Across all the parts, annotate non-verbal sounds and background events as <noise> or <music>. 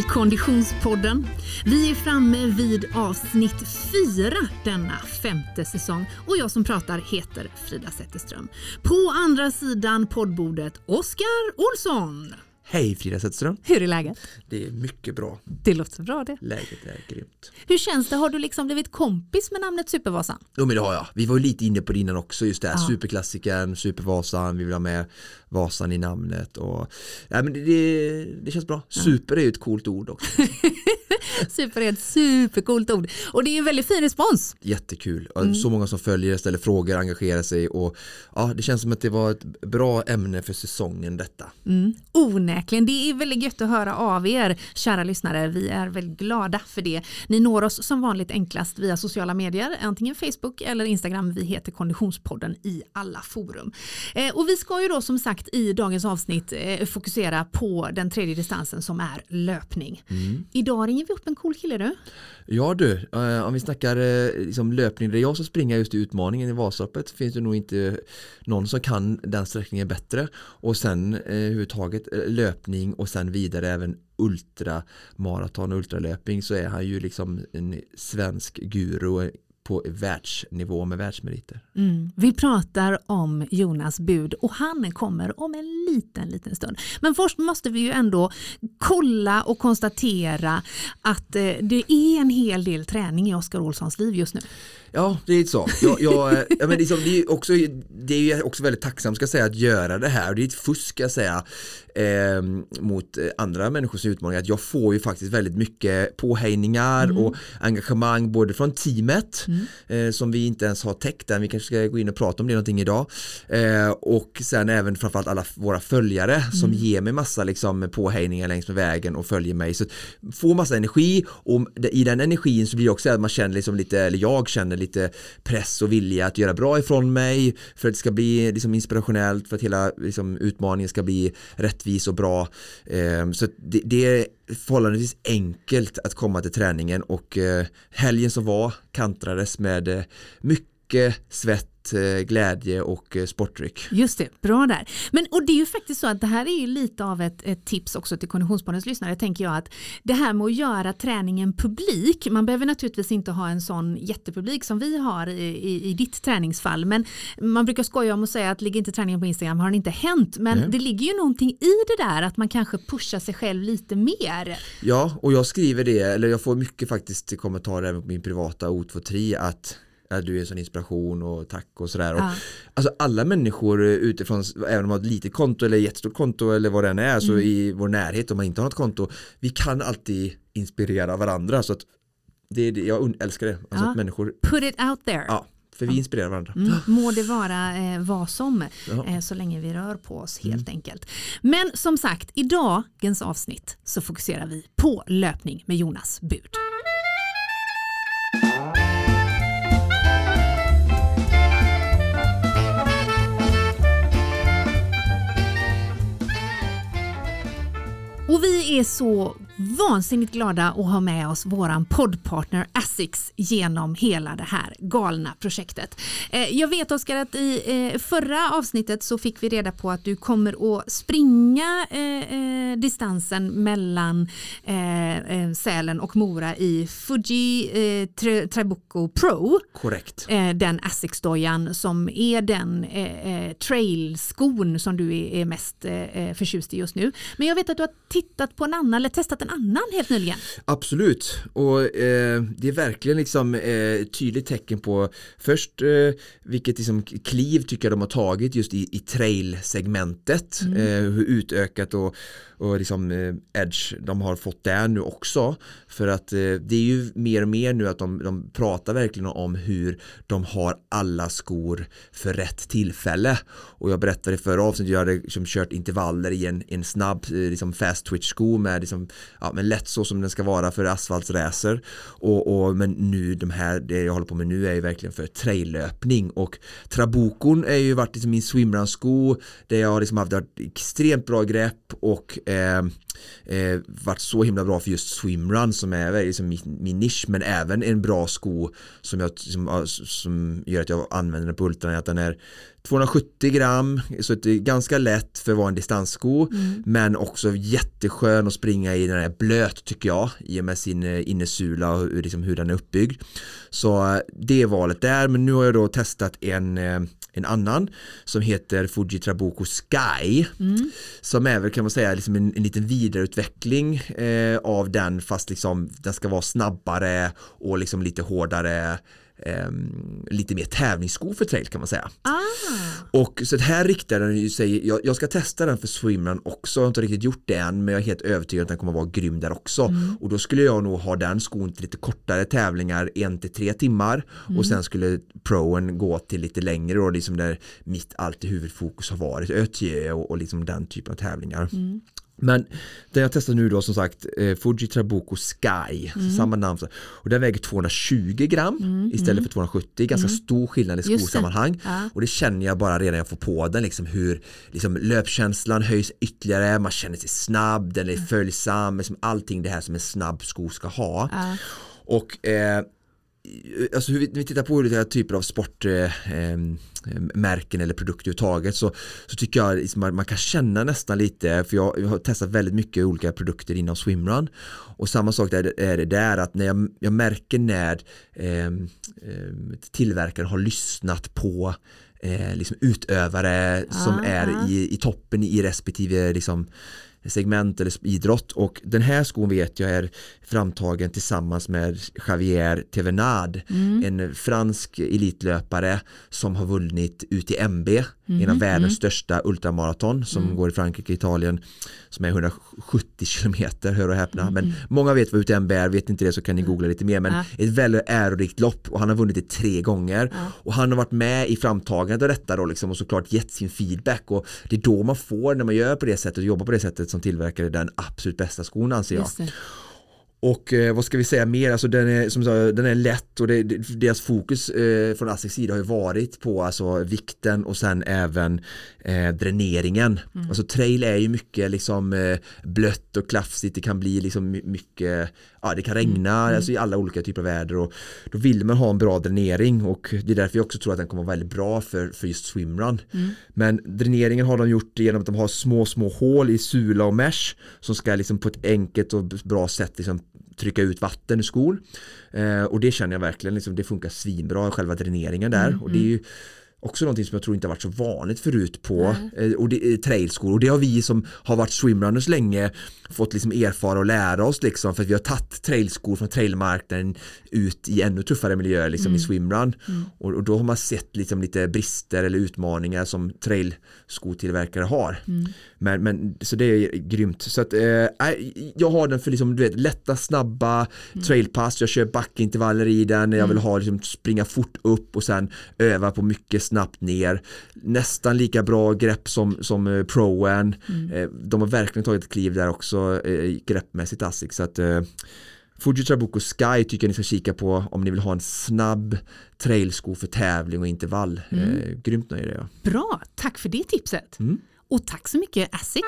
till Konditionspodden. Vi är framme vid avsnitt fyra denna femte säsong och jag som pratar heter Frida Zetterström. På andra sidan poddbordet Oskar Olsson. Hej Frida Zetterström. Hur är läget? Det är mycket bra. Det låter bra det. Läget är grymt. Hur känns det? Har du liksom blivit kompis med namnet Supervasan? Jo men det har jag. Vi var ju lite inne på det innan också just det här Ja. superklassikern, Supervasan, vi vill ha med Vasan i namnet och ja, men det, det, det känns bra. Super är ju ett coolt ord också. <laughs> Super är ett supercoolt ord och det är en väldigt fin respons. Jättekul. Och Så många som följer, ställer frågor, engagerar sig och ja, det känns som att det var ett bra ämne för säsongen detta. Mm, onekligen, det är väldigt gött att höra av er kära lyssnare. Vi är väldigt glada för det. Ni når oss som vanligt enklast via sociala medier, antingen Facebook eller Instagram. Vi heter Konditionspodden i alla forum. Eh, och vi ska ju då som sagt i dagens avsnitt eh, fokusera på den tredje distansen som är löpning. Idag ringer vi upp en cool kille du. Ja du, eh, om vi snackar eh, liksom löpning, det är jag som springer just i utmaningen i Vasaloppet. Finns det nog inte någon som kan den sträckningen bättre. Och sen eh, överhuvudtaget eh, löpning och sen vidare även ultramaraton och ultralöpning så är han ju liksom en svensk guru på världsnivå med världsmeriter. Mm. Vi pratar om Jonas bud och han kommer om en liten, liten stund. Men först måste vi ju ändå kolla och konstatera att eh, det är en hel del träning i Oskar Olssons liv just nu. Ja, det är så. Jag, jag, eh, ja, men liksom, det, är också, det är också väldigt tacksamt ska jag säga att göra det här. Det är ett fusk ska jag säga eh, mot andra människors utmaningar. Att jag får ju faktiskt väldigt mycket påhejningar och engagemang både från teamet eh, som vi inte ens har täckt än. Vi kanske ska gå in och prata om det någonting idag. Eh, och sen även framförallt alla våra följare som ger mig massa liksom, påhejningar längs med vägen och följer mig. Så få massa energi och i den energin så blir det också att man känner liksom lite, eller jag känner lite press och vilja att göra bra ifrån mig för att det ska bli liksom inspirationellt, för att hela liksom, utmaningen ska bli rättvis och bra. Eh, så det, det är förhållandevis enkelt att komma till träningen och eh, helgen som var kantrades med eh, mycket svett, eh, glädje och eh, sportdryck. Just det, bra där. Men och det är ju faktiskt så att det här är ju lite av ett, ett tips också till Konditionspoddens lyssnare tänker jag att det här med att göra träningen publik, man behöver naturligtvis inte ha en sån jättepublik som vi har i, i, i ditt träningsfall men man brukar skoja om att säga att ligger inte träningen på Instagram har det inte hänt men Nej. det ligger ju någonting i det där att man kanske pushar sig själv lite mer. Ja, och jag skriver det, eller jag får mycket faktiskt kommentarer även på min privata O23 att ja, du är en sån inspiration och tack och sådär. Och, Ja. Alltså alla människor utifrån, även om man har ett litet konto eller jättestort konto eller vad det än är, så i vår närhet om man inte har något konto, vi kan alltid inspirera varandra. Så att det, är det, jag älskar det, alltså Ja. att människor, Put it out there. ja, för vi inspirerar varandra. Mm, må det vara eh, vad som eh, så länge vi rör på oss helt enkelt. Men som sagt, i dagens avsnitt så fokuserar vi på löpning med Jonas Bud. Är så vansinnigt glada att ha med oss våran poddpartner Asics genom hela det här galna projektet. Eh, Jag vet Oskar att i eh, förra avsnittet så fick vi reda på att du kommer att springa eh, distansen mellan Sälen och Mora i Fuji Trabuco Pro Korrekt. den Asics-dojan som är den trailskon som du är, mest förtjust i just nu. Men jag vet att du har tittat på en annan eller testat en annan helt nyligen. Absolut, och eh, det är verkligen liksom eh, tydligt tecken på först eh, vilket liksom kliv tycker jag de har tagit just i, i trail-segmentet, eh, hur utökat och, och liksom eh, edge de har fått där nu också. För att eh, det är ju mer och mer nu att de, de pratar verkligen om hur de har alla skor för rätt tillfälle. Och jag berättade i förra avsnittet, jag hade liksom kört intervaller i en, en snabb eh, liksom fast twitch sko med, liksom, ja, men lätt så som den ska vara för asfaltsracer. Och, och, men nu de här, det jag håller på med nu är ju verkligen för traillöpning. Och Trabukon är ju varit liksom min swimrun sko där jag har liksom haft extremt bra grepp. Och eh, eh, varit så himla bra för just swimrun som är liksom min, min nisch men även en bra sko som, jag, som, som gör att jag använder den på ultran att den är 270 gram så det är ganska lätt för att vara en distanssko mm. men också jätteskön att springa i den är blöt tycker jag i och med sin eh, innersula och liksom hur den är uppbyggd så eh, det är valet där men nu har jag då testat en eh, en annan som heter Fuji Trabuco Sky mm. som är väl kan man säga liksom en, en liten vidareutveckling eh, av den fast liksom den ska vara snabbare och liksom lite hårdare eh, lite mer tävlingssko för trail kan man säga. Ah. Och så här riktar den sig, jag, jag ska testa den för swimrun också, jag har inte riktigt gjort det än men jag är helt övertygad att den kommer vara grym där också. Mm. Och då skulle jag nog ha den skon till lite kortare tävlingar, en till tre timmar mm. och sen skulle proen gå till lite längre och liksom där mitt alltid huvudfokus har varit Ötjö och, och liksom den typen av tävlingar. Mm. Men den jag testar nu då som sagt eh, Fuji Trabuco Sky, mm. samma namn. Och den väger 220 gram mm. istället mm. för 270, ganska mm. stor skillnad i skosammanhang. Ja. Och det känner jag bara redan jag får på den, liksom hur liksom, löpkänslan höjs ytterligare, man känner sig snabb, den är följsam, liksom allting det här som en snabb sko ska ha. Ja. Och eh, alltså hur vi, vi tittar på olika typer av sportmärken eh, eller produkter överhuvudtaget så, så tycker jag liksom man, man, kan känna nästan lite för jag, jag, har testat väldigt mycket olika produkter inom swimrun. Och samma sak är det, är det där att när jag, jag märker när eh, tillverkaren har lyssnat på eh, liksom utövare ah, som är i, i toppen i respektive liksom, segment eller idrott och den här skon vet jag är framtagen tillsammans med Javier Tevenard mm. en fransk elitlöpare som har vunnit UTMB mm. en av världens mm. största ultramaraton som mm. går i Frankrike och Italien som är 170 kilometer, hör och häpna men många vet vad UTMB är, vet inte det så kan ni googla lite mer men ja. ett väldigt ärorikt lopp och han har vunnit det tre gånger ja. och han har varit med i framtagandet av detta då liksom och såklart gett sin feedback och det är då man får när man gör på det sättet och jobbar på det sättet som tillverkade den absolut bästa skon anser jag. Och eh, vad ska vi säga mer, alltså den är, som sagt, den är lätt och det, deras fokus eh, från ASSIs sida har ju varit på alltså, vikten och sen även eh, dräneringen. Mm. Alltså trail är ju mycket liksom eh, blött och klafsigt, det kan bli liksom mycket, ja det kan regna mm. alltså, i alla olika typer av väder och då vill man ha en bra dränering och det är därför jag också tror att den kommer vara väldigt bra för, för just swimrun. Mm. Men dräneringen har de gjort genom att de har små små hål i sula och mesh som ska liksom på ett enkelt och bra sätt liksom trycka ut vatten ur skor eh, och det känner jag verkligen liksom, det funkar svinbra själva dräneringen där mm, och det är ju mm också någonting som jag tror inte har varit så vanligt förut på mm. och det, trailskor och det har vi som har varit swimrunners länge fått liksom erfara och lära oss liksom för att vi har tagit trailskor från trailmarknaden ut i ännu tuffare miljöer liksom mm. i swimrun mm. och, och, då har man sett liksom lite brister eller utmaningar som trailskotillverkare har mm. Men, men så det är grymt så att eh, jag har den för liksom du vet lätta snabba mm. trailpass jag kör backintervaller i den jag vill mm. ha liksom springa fort upp och sen öva på mycket snabbt ner nästan lika bra grepp som, som eh, proen mm. eh, de har verkligen tagit ett kliv där också eh, greppmässigt Asics så att eh, Fuji Trabuco Sky tycker jag ni ska kika på om ni vill ha en snabb trailsko för tävling och intervall. Mm. Eh, grymt nöjd är jag. Bra, tack för det tipset. Mm. Och tack så mycket Asics.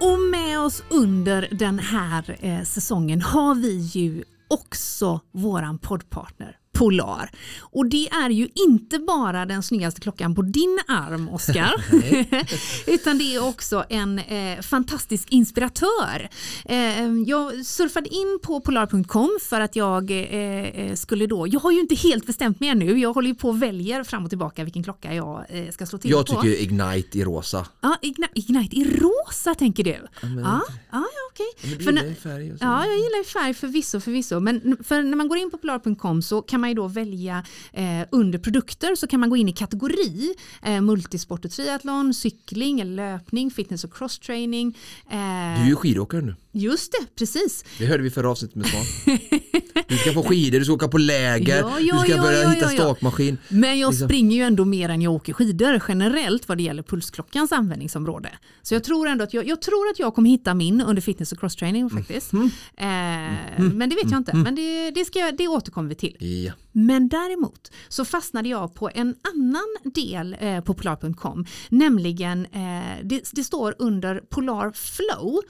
Och med oss under den här eh, säsongen har vi ju också våran poddpartner Polar. Och det är ju inte bara den snyggaste klockan på din arm, Oskar. <laughs> <laughs> utan det är också en eh, fantastisk inspiratör. Eh, jag surfade in på polar.com för att jag eh, eh, skulle då, jag har ju inte helt bestämt mig ännu, jag håller ju på och väljer fram och tillbaka vilken klocka jag eh, ska slå till jag på. Jag tycker Ignite i rosa. Ja, Ignite, Ignite i rosa tänker du? Ja, men, ja, ja, okej. Okay. Ja, jag gillar färg förvisso, förvisso. Men för när man går in på polar.com så kan man ju då välja eh, under produkter så kan man gå in i kategori eh, multisport och triathlon, cykling eller löpning, fitness och crosstraining. Eh, du är ju skidåkare nu. Just det, precis. Det hörde vi förra avsnittet med Svan. <laughs> Du ska få skidor, du ska åka på läger, Ja, ja, du ska ja, börja ja, hitta stakmaskin. Men jag Liksom. springer ju ändå mer än jag åker skidor generellt vad det gäller pulsklockans användningsområde. Så jag tror ändå att jag, jag, tror att jag kommer hitta min under fitness och crosstraining faktiskt. Mm. Eh, men det vet jag inte, men det, det, ska, jag- det återkommer vi till. Men däremot så fastnade jag på en annan del eh, på polar.com, nämligen eh, det, det står under Polar Flow.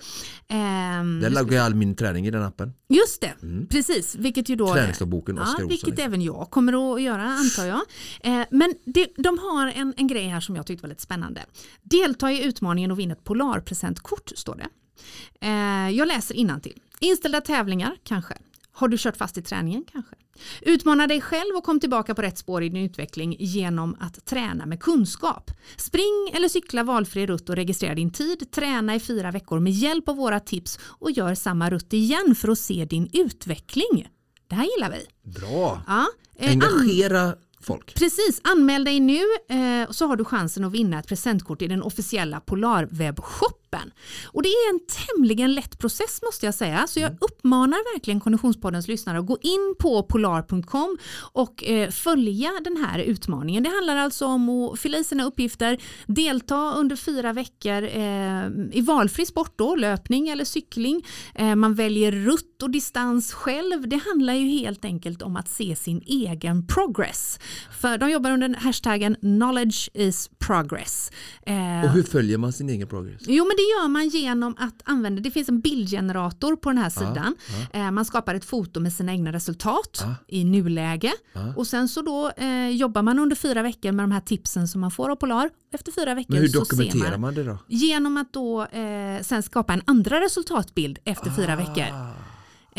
Ehm, Där laggar jag all min träning i den appen. Just det, precis. Vilket ju då Träningsdagboken, ja, Oskar Olsson. Vilket liksom. även jag kommer att göra antar jag. Eh, men det, de har en, en grej här som jag tyckte var lite spännande. Delta i utmaningen och vinn ett Polarpresentkort står det. Eh, jag läser till. Inställda tävlingar kanske. Har du kört fast i träningen kanske? Utmana dig själv och kom tillbaka på rätt spår i din utveckling genom att träna med kunskap. Spring eller cykla valfri rutt och registrera din tid. Träna i fyra veckor med hjälp av våra tips och gör samma rutt igen för att se din utveckling. Det här gillar vi. Bra! Ja, eh, Engagera folk. Precis, anmäl dig nu eh, så har du chansen att vinna ett presentkort i den officiella Polarwebbshoppen. Och det är en tämligen lätt process måste jag säga, så jag uppmanar verkligen Konditionspoddens lyssnare att gå in på polar.com och eh, följa den här utmaningen. Det handlar alltså om att fylla i sina uppgifter, delta under fyra veckor eh, i valfri sport då, löpning eller cykling. Eh, man väljer rutt och distans själv. Det handlar ju helt enkelt om att se sin egen progress. För de jobbar under hashtaggen knowledge is progress. Eh, Och hur följer man sin egen progress? Jo men det gör man genom att använda, det finns en bildgenerator på den här sidan. Eh, Man skapar ett foto med sina egna resultat Ja. i nuläge. Och sen så då eh, jobbar man under fyra veckor med de här tipsen som man får av Polar. Efter fyra veckor Men hur så dokumenterar ser man, man det då? Genom att då eh, sen skapa en andra resultatbild efter fyra veckor. Ah.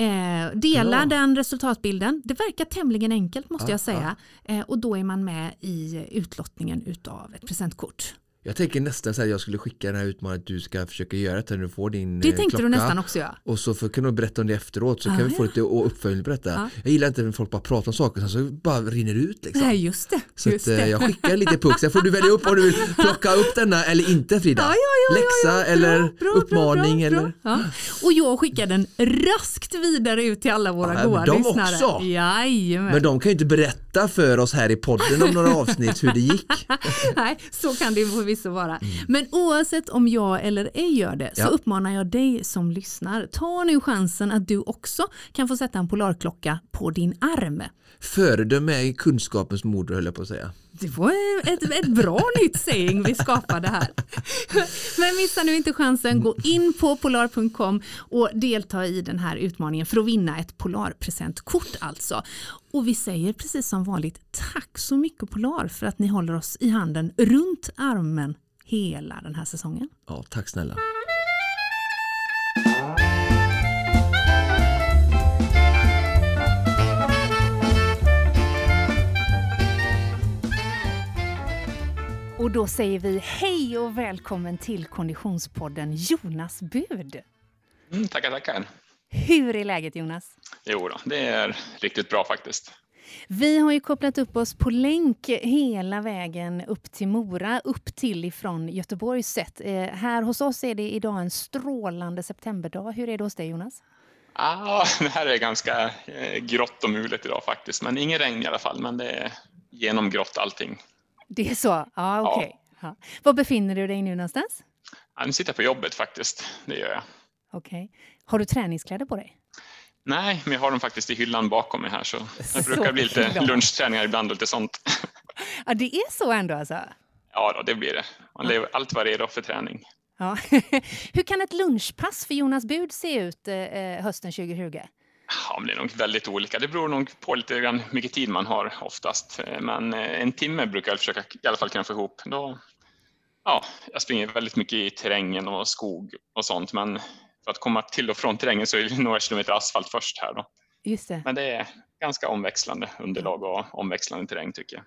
Eh, dela Bra. den resultatbilden. Det verkar tämligen enkelt måste Ja, jag säga. Eh, och då är man med i utlottningen utav ett presentkort. Jag tänker nästan så här, jag skulle skicka den här utmaningen att du ska försöka göra det när du får din Det eh, tänkte klocka. du nästan också göra. Och så för, kan du berätta om det efteråt så Ah, kan vi få ja. lite uppföljning på detta. Ja. Jag gillar inte när folk bara pratar om saker så bara rinner det ut liksom. Nej just det. Så just att, eh, det. jag skickar lite puck, sen får du välja upp om du vill plocka upp denna eller inte Frida. Ja, ja, ja, Läxa ja, ja. eller Bra, bra, uppmaning bra, eller. Ja. Och jag skickar den raskt vidare ut till alla våra Ja, goa de lyssnare. också? Jajamän. Men de kan ju inte berätta för oss här i podden om några avsnitt hur det gick. <laughs> Nej, så kan det ju förvisso vara. Men oavsett om jag eller ej gör det så Ja. uppmanar jag dig som lyssnar. Ta nu chansen att du också kan få sätta en polarklocka på din arm. Föredöme är kunskapens moder höll jag på att säga. Det var ett, ett bra <laughs> nytt saying vi skapade här. Men missa nu inte chansen, gå in på polar.com och delta i den här utmaningen för att vinna ett Polarpresentkort alltså. Och vi säger precis som vanligt tack så mycket Polar för att ni håller oss i handen runt armen hela den här säsongen. Ja, tack snälla. Och då säger vi hej och välkommen till Konditionspodden Jonas Bud. Mm, tackar, tackar. Hur är läget Jonas? Jo då, det är riktigt bra faktiskt. Vi har ju kopplat upp oss på länk hela vägen upp till Mora, upp till ifrån Göteborgs sett. Eh, här hos oss är det idag en strålande septemberdag. Hur är det hos dig Jonas? Ah, <laughs> det här är ganska eh, grått och mulet idag faktiskt, men ingen regn i alla fall. Men det är genomgrått allting. Det är så? Ja, okej. Ja. Var befinner du dig nu någonstans? Ja, nu sitter jag på jobbet faktiskt, det gör jag. Okej. Har du träningskläder på dig? Nej, men jag har dem faktiskt i hyllan bakom mig här så <laughs> det brukar bli lite lunchträningar ibland och lite sånt. Ja, det är så ändå alltså? Ja, då, det blir det. Man lever allt var redo för träning. Ja. <laughs> Hur kan ett lunchpass för Jonas Bud se ut eh, hösten 2020? Ja, men det är nog väldigt olika. Det beror nog på lite grann hur mycket tid man har oftast. Eh, Men eh, en timme brukar jag försöka i alla fall kunna få ihop. Då, ja, jag springer väldigt mycket i terrängen och skog och sånt, men för att komma till och från terrängen så är det <laughs> några kilometer asfalt först här då. Just det. Men det är ganska omväxlande underlag och omväxlande terräng tycker jag.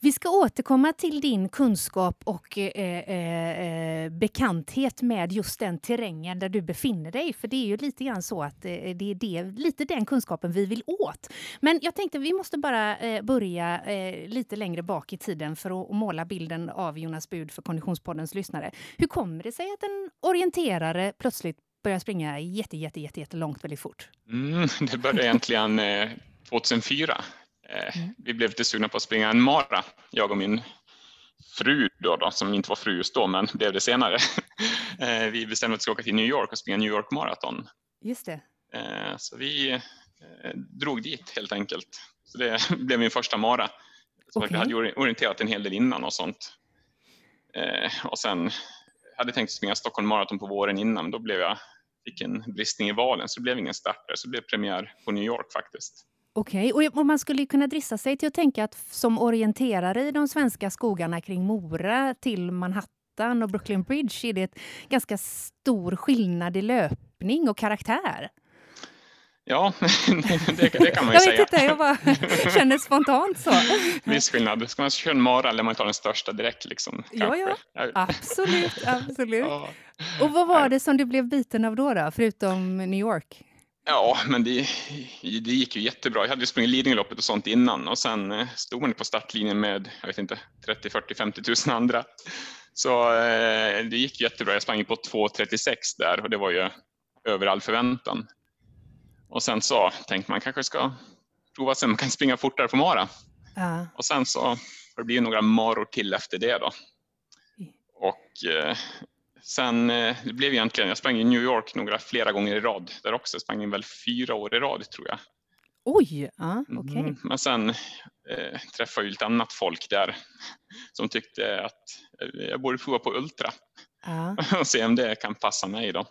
Vi ska återkomma till din kunskap och eh, eh, eh, bekanthet med just den terrängen där du befinner dig. För det är ju lite grann så att eh, det är det, lite den kunskapen vi vill åt. Men jag tänkte vi måste bara eh, börja eh, lite längre bak i tiden för att måla bilden av Jonas Bud för Konditionspoddens lyssnare. Hur kommer det sig att en orienterare plötsligt börjar springa jätte, jätte, jätte, jättelångt väldigt fort? Mm, det började egentligen eh, 2004. Eh, mm. Vi blev lite sugna på att springa en mara, jag och min fru då, då, som inte var fru just då, men blev det senare. <laughs> Eh, vi bestämde att vi ska åka till New York och springa New York Marathon. Just det. Eh, så vi drog dit helt enkelt. Så det <laughs> blev min första mara. Så okay. Jag hade orienterat en hel del innan och sånt. Och sen hade jag tänkt springa Stockholm Marathon på våren innan, då blev jag, fick en bristning i valen så det blev ingen start där, så det blev premiär på New York faktiskt. Okej, okay. och man skulle kunna drissa sig till att tänka att som orienterare i de svenska skogarna kring Mora till Manhattan och Brooklyn Bridge är det ett ganska stor skillnad i löpning och karaktär. Ja, <laughs> det, det kan man ju jag säga. Inte, jag bara <laughs> känner spontant så. Viss skillnad. Ska man köra en mara eller man tar den största direkt? Liksom, ja, ja, absolut. absolut. <laughs> Ja. Och vad var det som du blev biten av då, då förutom New York? Ja, men det, det gick ju jättebra. Jag hade ju sprungit Lidingöloppet och sånt innan och sen eh, stod man på startlinjen med, jag vet inte, 30, 40, 50 000 andra. Så eh, det gick jättebra. Jag sprang på 2.36 där och det var ju över all förväntan. Och sen så tänkte man kanske ska prova se om man kan springa fortare på mara. Ja. Och sen så har det blivit några maror till efter det då. Och eh, sen eh, det blev egentligen, jag sprang i New York några flera gånger i rad där också. Jag sprang väl fyra år i rad tror jag. Oj, ja, okej. Okay. Mm, men sen eh, träffade jag lite annat folk där <laughs> som tyckte att eh, jag borde prova på Ultra ja. <laughs> och se om det kan passa mig då.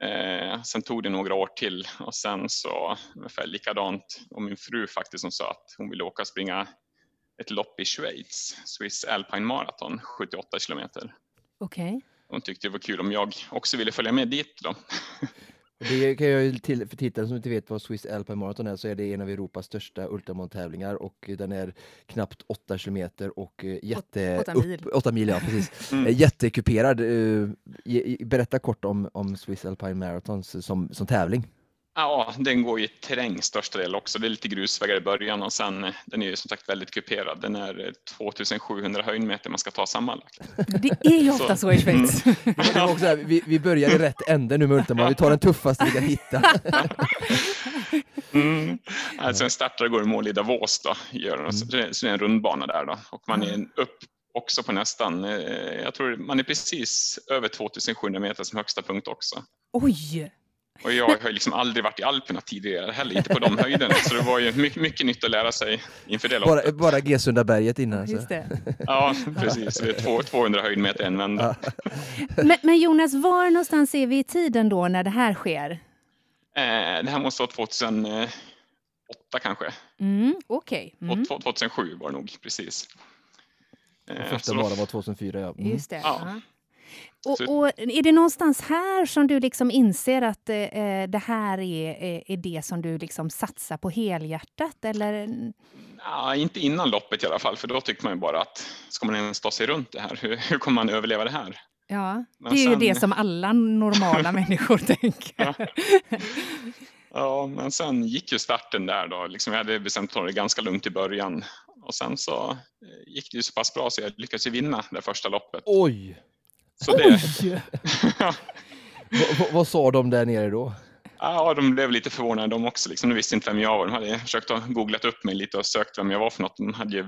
Eh, sen tog det några år till och sen så ungefär likadant och min fru faktiskt som sa att hon ville åka och springa ett lopp i Schweiz, Swiss Alpine Marathon, 78 kilometer. Okej. Okay. Hon tyckte det var kul om jag också ville följa med dit då. Det kan jag till för tittare som inte vet vad Swiss Alpine Marathon är så är det en av Europas största ultramaratontävlingar och den är knappt 8 kilometer och eh, jätte... 8 mil. Upp, 8 mil, ja precis. <laughs> Mm. Eh, jättekuperad. Eh, berätta kort om, om Swiss Alpine Marathon som, som tävling. Ja, den går i terräng största del också. Det är lite grusvägar i början och sen den är ju som sagt väldigt kuperad. Den är 2700 höjdmeter man ska ta sammanlagt. Det är ju ofta så, så i Schweiz. Mm. också här, vi, vi börjar i rätt ände nu med Ultima. Vi tar den tuffaste vi kan hitta. mm. Alltså en startare går i mål i Davos då, gör den. Så, det, är en rundbana där då. Och man är upp också på nästan, eh, jag tror man är precis över 2700 meter som högsta punkt också. Oj! Och jag har liksom aldrig varit i Alperna tidigare heller, inte på de höjderna. Så det var ju mycket, mycket nytt att lära sig inför det loppet. Bara, bara Gesundaberget innan? Just det. Ja, precis. Det är 200 höjdmeter en vända. Men, men, Jonas, var någonstans är vi i tiden då när det här sker? Eh, det här måste vara 2008 kanske. Mm, Okej. Okay. Mm. 2007 var det nog, precis. Eh, första bara var 2004, ja. Mm. Just det. Ja. Och, och, är det någonstans här som du liksom inser att eh, eh det här är, är det som du liksom satsar på helhjärtat? Eller? Ja, inte innan loppet i alla fall, för då tycker man ju bara att ska man ens ta sig runt det här? Hur, hur kommer man överleva det här? Ja, Men det är sen... ju det som alla normala <laughs> människor tänker. Ja. ja. men sen gick ju starten där då. Liksom jag hade bestämt att ta det ganska lugnt i början och sen så eh, gick det ju så pass bra så jag lyckades vinna det första loppet. Oj! Så det... <laughs> vad, vad sa de där nere då? Ja, de blev lite förvånade de också. Liksom. De visste inte vem jag var. De hade försökt att googlat upp mig lite och sökt vem jag var för något. De hade ju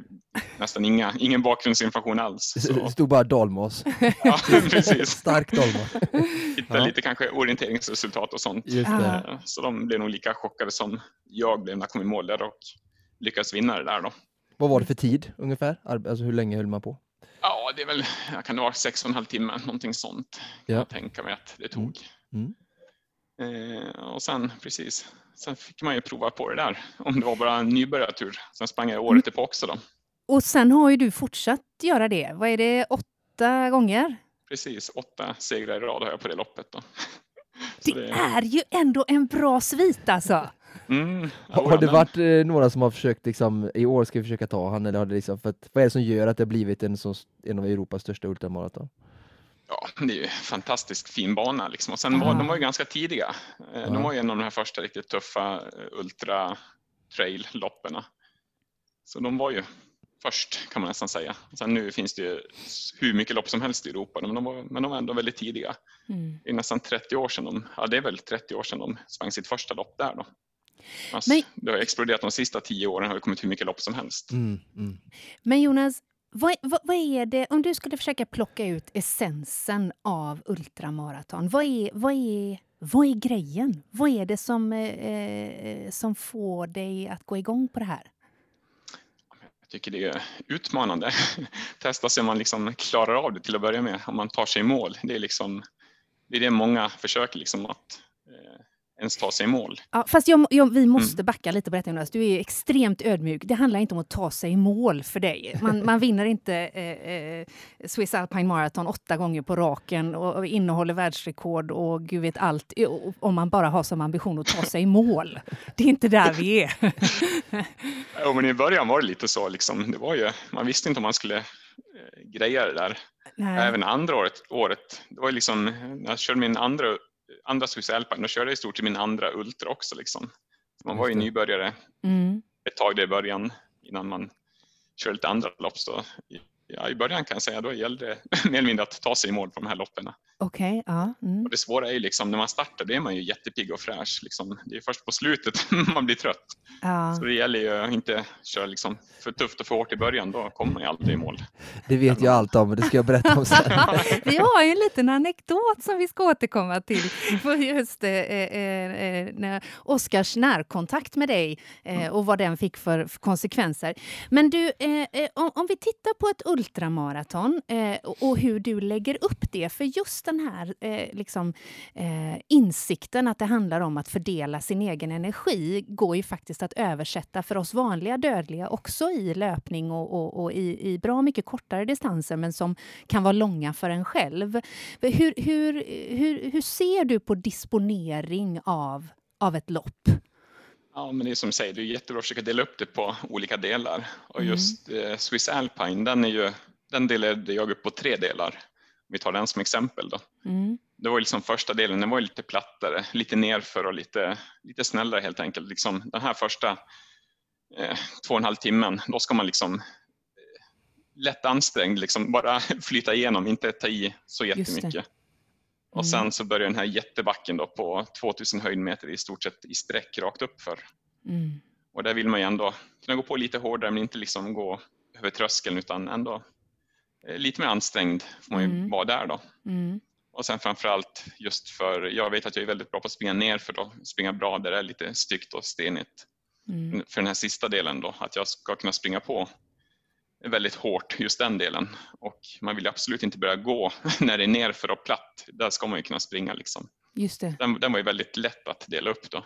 nästan inga, ingen bakgrundsinformation alls. Det stod bara dalmas. <laughs> ja, precis. Stark dalmas. Hittade ja. lite kanske orienteringsresultat och sånt. Eh, så de blev nog lika chockade som jag blev när jag kom i mål där och lyckades vinna det där då. Vad var det för tid ungefär? Alltså hur länge höll man på? Det är väl, kan det vara sex och en halv timme, någonting sånt. Ja. Kan jag tänka mig att det tog. Mm. Mm. Eh, och sen precis, sen fick man ju prova på det där, om det var bara en nybörjartur. Sen sprang jag året mm. på också då. Och sen har ju du fortsatt göra det. Vad är det, åtta gånger? Precis, åtta segrar i rad har jag på det loppet då. <laughs> Det, det, är ju ändå en bra svit alltså. Mm, har det varit eh, några som har försökt liksom, i år ska vi försöka ta han eller har det liksom, för att, vad är det som gör att det har blivit en, så, en av Europas största ultramaraton? Ja, det är ju en fantastiskt fin bana liksom. och sen var de var ju ganska tidiga. Eh, de var ju en av de här första riktigt tuffa eh, ultra trail loppen. Så de var ju först kan man nästan säga. Sen nu finns det ju hur mycket lopp som helst i Europa, men de var, men de var ändå väldigt tidiga. Mm. Det är nästan 30 år sedan de, ja det är väl 30 år sedan de sprang sitt första lopp där då. Alltså, men, det har exploderat de sista tio åren, har det kommit hur mycket lopp som helst. Mm, mm. Men Jonas, vad, vad, vad, är det, om du skulle försöka plocka ut essensen av ultramaraton, vad är, vad är, vad är grejen? Vad är det som, eh, eh som får dig att gå igång på det här? Jag tycker det är utmanande. <laughs> Testa om man liksom klarar av det till att börja med, om man tar sig i mål. Det är, liksom, det, är det många försöker, liksom att ens ta sig i mål. Ja, fast jag, jag, vi måste mm. backa lite på detta Jonas. Du är extremt ödmjuk. Det handlar inte om att ta sig i mål för dig. Man, man vinner inte eh, eh, Swiss Alpine Marathon åtta gånger på raken och, och innehåller världsrekord och gud vet allt om man bara har som ambition att ta sig i mål. Det är inte där vi är. <laughs> ja, men I början var det lite så. Liksom. Det var ju, man visste inte om man skulle eh, greja det där. Nej. Även andra året, året, det var liksom, när jag körde min andra andra Swiss Alpine, då körde jag i stort sett min andra Ultra också. Liksom. Man var ju nybörjare mm. ett tag där i början innan man körde lite andra lopp. Så ja, I början kan jag säga då gällde det <laughs> mer eller mindre att ta sig i mål på de här loppen. Okej, okay, ja. Mm. Och det svåra är ju liksom när man startar, då är man ju jättepigg och fräsch. Liksom. Det är först på slutet <laughs> man blir trött. Ja. Så det gäller ju att inte köra liksom för tufft och för hårt i början, då kommer man ju aldrig i mål. Det vet jag allt om, och det ska jag berätta om sen. <laughs> vi har ju en liten anekdot som vi ska återkomma till. På just eh, eh, eh Oskars närkontakt med dig eh, och vad den fick för konsekvenser. Men du, eh, eh, om, om, vi tittar på ett ultramaraton och hur du lägger upp det, för just den här eh, liksom, eh, insikten att det handlar om att fördela sin egen energi går ju faktiskt att översätta för oss vanliga dödliga också i löpning och, och, och i, i, bra mycket kortare distanser men som kan vara långa för en själv. Hur, hur, hur, hur ser du på disponering av, av ett lopp? Ja, men det är som du säger, det är jättebra att försöka dela upp det på olika delar. Och mm. just eh, Swiss Alpine, den, är ju, den delade jag upp på tre delar vi tar den som exempel då. Mm. Det var liksom första delen, den var lite plattare, lite nerför och lite, lite snällare helt enkelt. Liksom den här första eh, två och en halv timmen, då ska man liksom eh, lätt ansträngd, liksom bara <laughs> flyta igenom, inte ta i så jättemycket. Mm. Och sen så börjar den här jättebacken då på 2000 höjdmeter i stort sett i sträck rakt upp för. Mm. Och där vill man ju ändå kunna gå på lite hårdare men inte liksom gå över tröskeln utan ändå lite mer ansträngd får man ju mm. vara där då. Mm. Och sen framförallt just för, jag vet att jag är väldigt bra på att springa ner för att springa bra där det är lite styggt och stenigt. Mm. För den här sista delen då, att jag ska kunna springa på väldigt hårt just den delen. Och man vill absolut inte börja gå <laughs> när det är nerför och platt. Där ska man ju kunna springa liksom. Just det. Den, den var ju väldigt lätt att dela upp då.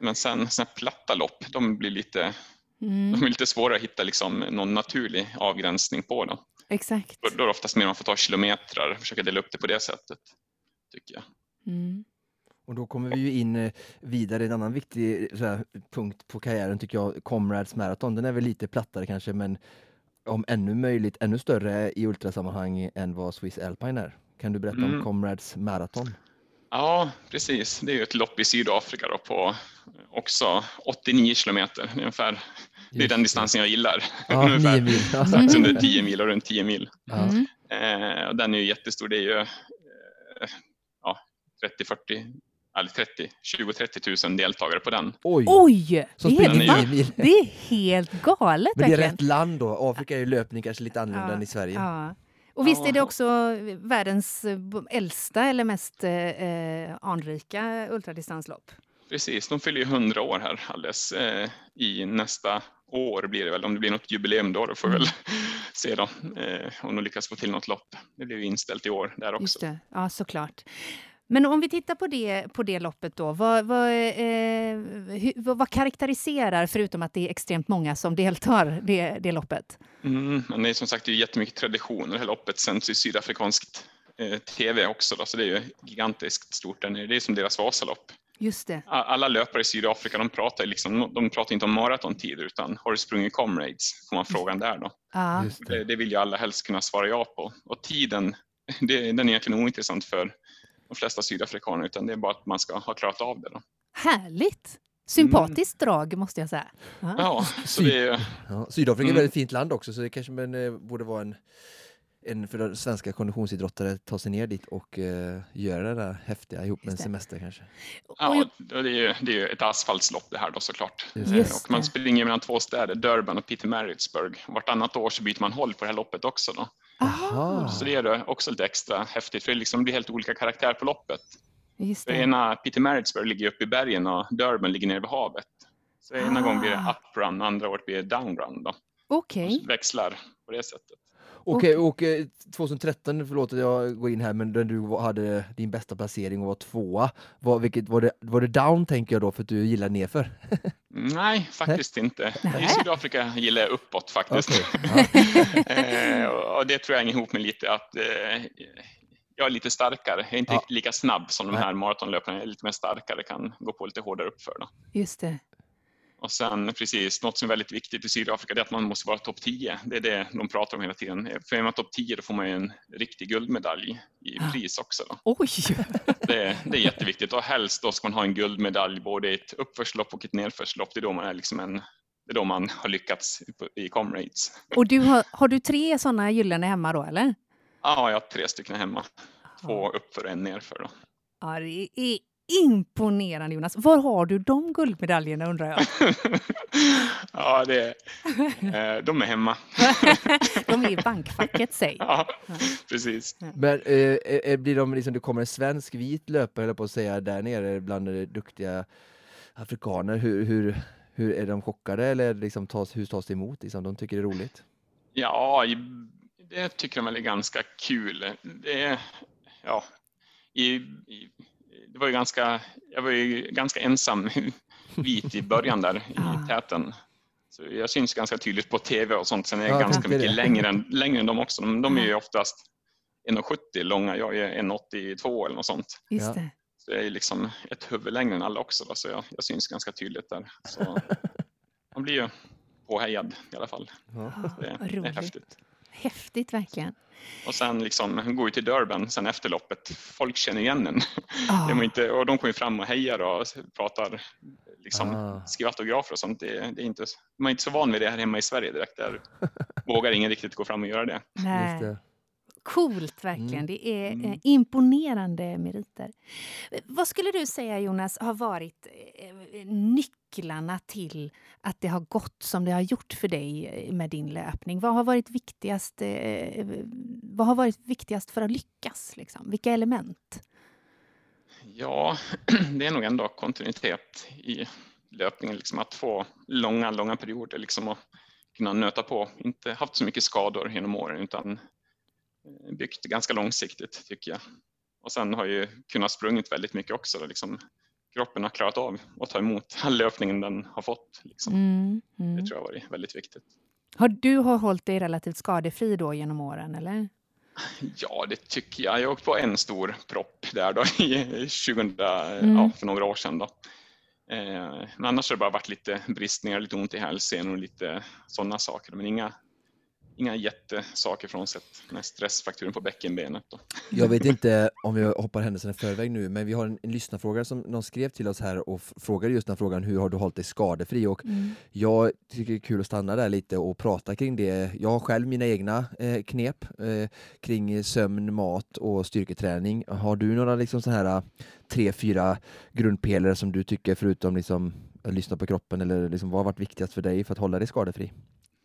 Men sen sådana platta lopp, de blir lite Mm. De är lite svårare att hitta liksom någon naturlig avgränsning på. Då. Exakt. Då, då är det oftast mer man får ta kilometrar och försöka dela upp det på det sättet. tycker jag. Mm. Och då kommer vi ju in eh, vidare, en annan viktig här, punkt på karriären tycker jag, Comrades Marathon. Den är väl lite plattare kanske men om ännu möjligt ännu större i ultrasammanhang än vad Swiss Alpine är. Kan du berätta mm. om Comrades Marathon? Ja, precis. Det är ju ett lopp i Sydafrika då på också 89 kilometer ungefär. Det är den distansen jag gillar. Ja, <laughs> ungefär. mil. Strax under 10 mil och runt 10 mil. Mm. Eh, och den är ju jättestor. Det är ju eh, ja, 30-40 eller 30, 20-30 000 deltagare på den. Oj! Oj det, är helt, det är helt galet. Men det är rätt land då. Afrika är ju löpning kanske lite annorlunda ja, än i Sverige. Ja. Och visst är det också världens eh, äldsta eller mest eh, eh, anrika ultradistanslopp? Precis, de fyller ju 100 år här alldeles eh, i nästa år blir det väl. Om det blir något jubileum då, då får vi väl mm. <laughs> se då eh, om de lyckas få till något lopp. Det blir ju inställt i år där också. Just det. Ja, såklart. Men om vi tittar på det, på det loppet då, vad, vad, eh, vad, vad karaktäriserar, förutom att det är extremt många som deltar, det, det loppet? Mm, men det är som sagt det är jättemycket tradition. Det här loppet sänds i sydafrikanskt eh, tv också, då, så det är ju gigantiskt stort. Det är som deras Vasalopp. Just det. Alla löpare i Sydafrika de pratar, liksom, de pratar inte om maratontider utan har du sprungit comrades? Får man frågan där då. Ah. Det, det, vill ju alla helst kunna svara ja på. Och tiden, <laughs> det, den är egentligen ointressant för de flesta sydafrikaner utan det är bara att man ska ha klarat av det. Då. Härligt! Sympatiskt drag måste jag säga. Ja. Ja, så det är, Ja, Sydafrika är ett Mm. väldigt fint land också så det kanske men, eh, borde vara en, en för svenska konditionsidrottare ta sig ner dit och eh, göra det där häftiga ihop med en semester kanske. Ja, det är ju det är ju ett asfaltslopp det här då såklart. Just. Och man springer mellan två städer, Durban och Peter Maritzburg. Vartannat år så byter man håll på det här loppet också. Då. Aha, Så det är det också lite extra häftigt för det liksom blir helt olika karaktär på loppet. just För det. ena Peter Maritzburg ligger uppe i bergen och Durban ligger nere vid havet. Så ena Ah. gången blir det uprun och andra året blir det downrun. Då. Okej. Så växlar på det sättet. Okej, och eh, 2013, förlåt att jag går in här, men när du hade din bästa placering och var tvåa, var, vilket, var, det, var det down tänker jag då för att du gillar nerför? Nej, faktiskt inte. Nej. I Sydafrika gillar jag uppåt faktiskt. <laughs> Ja. eh, och det tror jag hänger ihop med lite att eh, jag är lite starkare. Jag är inte Ja. lika snabb som de här maratonlöparna. Jag är lite mer starkare, kan gå på lite hårdare uppför. Då. Just det. Och sen precis, något som är väldigt viktigt i Sydafrika är att man måste vara topp 10. Det är det de pratar om hela tiden. För är man topp 10 då får man ju en riktig guldmedalj i pris också. Då. Oj! <laughs> Det, det är jätteviktigt och helst då ska man ha en guldmedalj både i ett uppförslopp och ett nedförslopp. Det är då man är liksom en det är då man har lyckats i Comrades. Och du har, har du tre sådana gyllene hemma då, eller? Ja, jag har tre stycken hemma. Två uppför och en nerför. Då. Ja, det är imponerande Jonas. Var har du de guldmedaljerna undrar jag? <laughs> ja, det, <laughs> eh, de är hemma. <laughs> De är i bankfacket, säg. Ja, precis. Men eh, eh, blir de liksom, det kommer en svensk vit löpare på att säga där nere bland eh, duktiga afrikaner, hur, hur, hur är de chockade eller liksom tas, hur tas det emot? Liksom, de tycker det är roligt? Ja, det tycker de väl är ganska kul. Det, ja, i, i, det var ju ganska, jag var ju ganska ensam <laughs> vit i början där Ah. i täten. Så jag syns ganska tydligt på tv och sånt. Sen är jag Ja, jag ganska mycket det. längre än, längre än dem också. De, de är ju oftast 1,70 långa. Jag är 1,82 eller något sånt. Just det. Så jag är liksom ett huvud längre än alla också. Då, så jag, jag syns ganska tydligt där. Så <laughs> man blir ju påhejad i alla fall. Ja. Ja, Det, det är roligt. häftigt. Häftigt verkligen. Och sen liksom går vi till Durban sen efter loppet. Folk känner igen en. Var inte, och de kommer fram och hejar och pratar, liksom, Ah. skriver autografer och sånt. Det, det är inte, man är inte så van vid det här hemma i Sverige direkt. Där <laughs> vågar ingen riktigt gå fram och göra det. Just Nej. Coolt verkligen. Mm. Det är eh, Mm. imponerande meriter. Vad skulle du säga Jonas har varit eh, nycklarna till att det har gått som det har gjort för dig eh, med din löpning? Vad har varit viktigast, eh, vad har varit viktigast för att lyckas? Liksom? Vilka element? Ja, <clears throat> det är nog ändå kontinuitet i löpningen. Liksom att få långa, långa perioder liksom och kunna nöta på. Inte haft så mycket skador genom åren utan byggt ganska långsiktigt tycker jag. Och sen har jag ju kunnat sprungit väldigt mycket också. Liksom, kroppen har klarat av att ta emot all löpningen den har fått. Liksom. Mm, Det mm. tror jag har varit väldigt viktigt. Har du har hållit dig relativt skadefri då genom åren? eller? Ja, det tycker jag. Jag åkte på en stor propp där då <laughs> i 2000, Mm. ja, för några år sedan. Då. Eh, men annars har det bara varit lite bristningar, lite ont i hälsenan och lite sådana saker. Men inga, inga jättesaker frånsett stressfrakturen på bäckenbenet. Då. Jag vet <laughs> inte om vi hoppar händelserna i förväg nu, men vi har en, en lyssnarfråga som någon skrev till oss här och frågade just den frågan, hur har du hållit dig skadefri? Och Mm. jag tycker det är kul att stanna där lite och prata kring det. Jag har själv mina egna eh, knep eh, kring sömn, mat och styrketräning. Har du några liksom så här eh, tre, fyra grundpelare som du tycker förutom liksom att lyssna på kroppen eller liksom, vad har varit viktigast för dig för att hålla dig skadefri?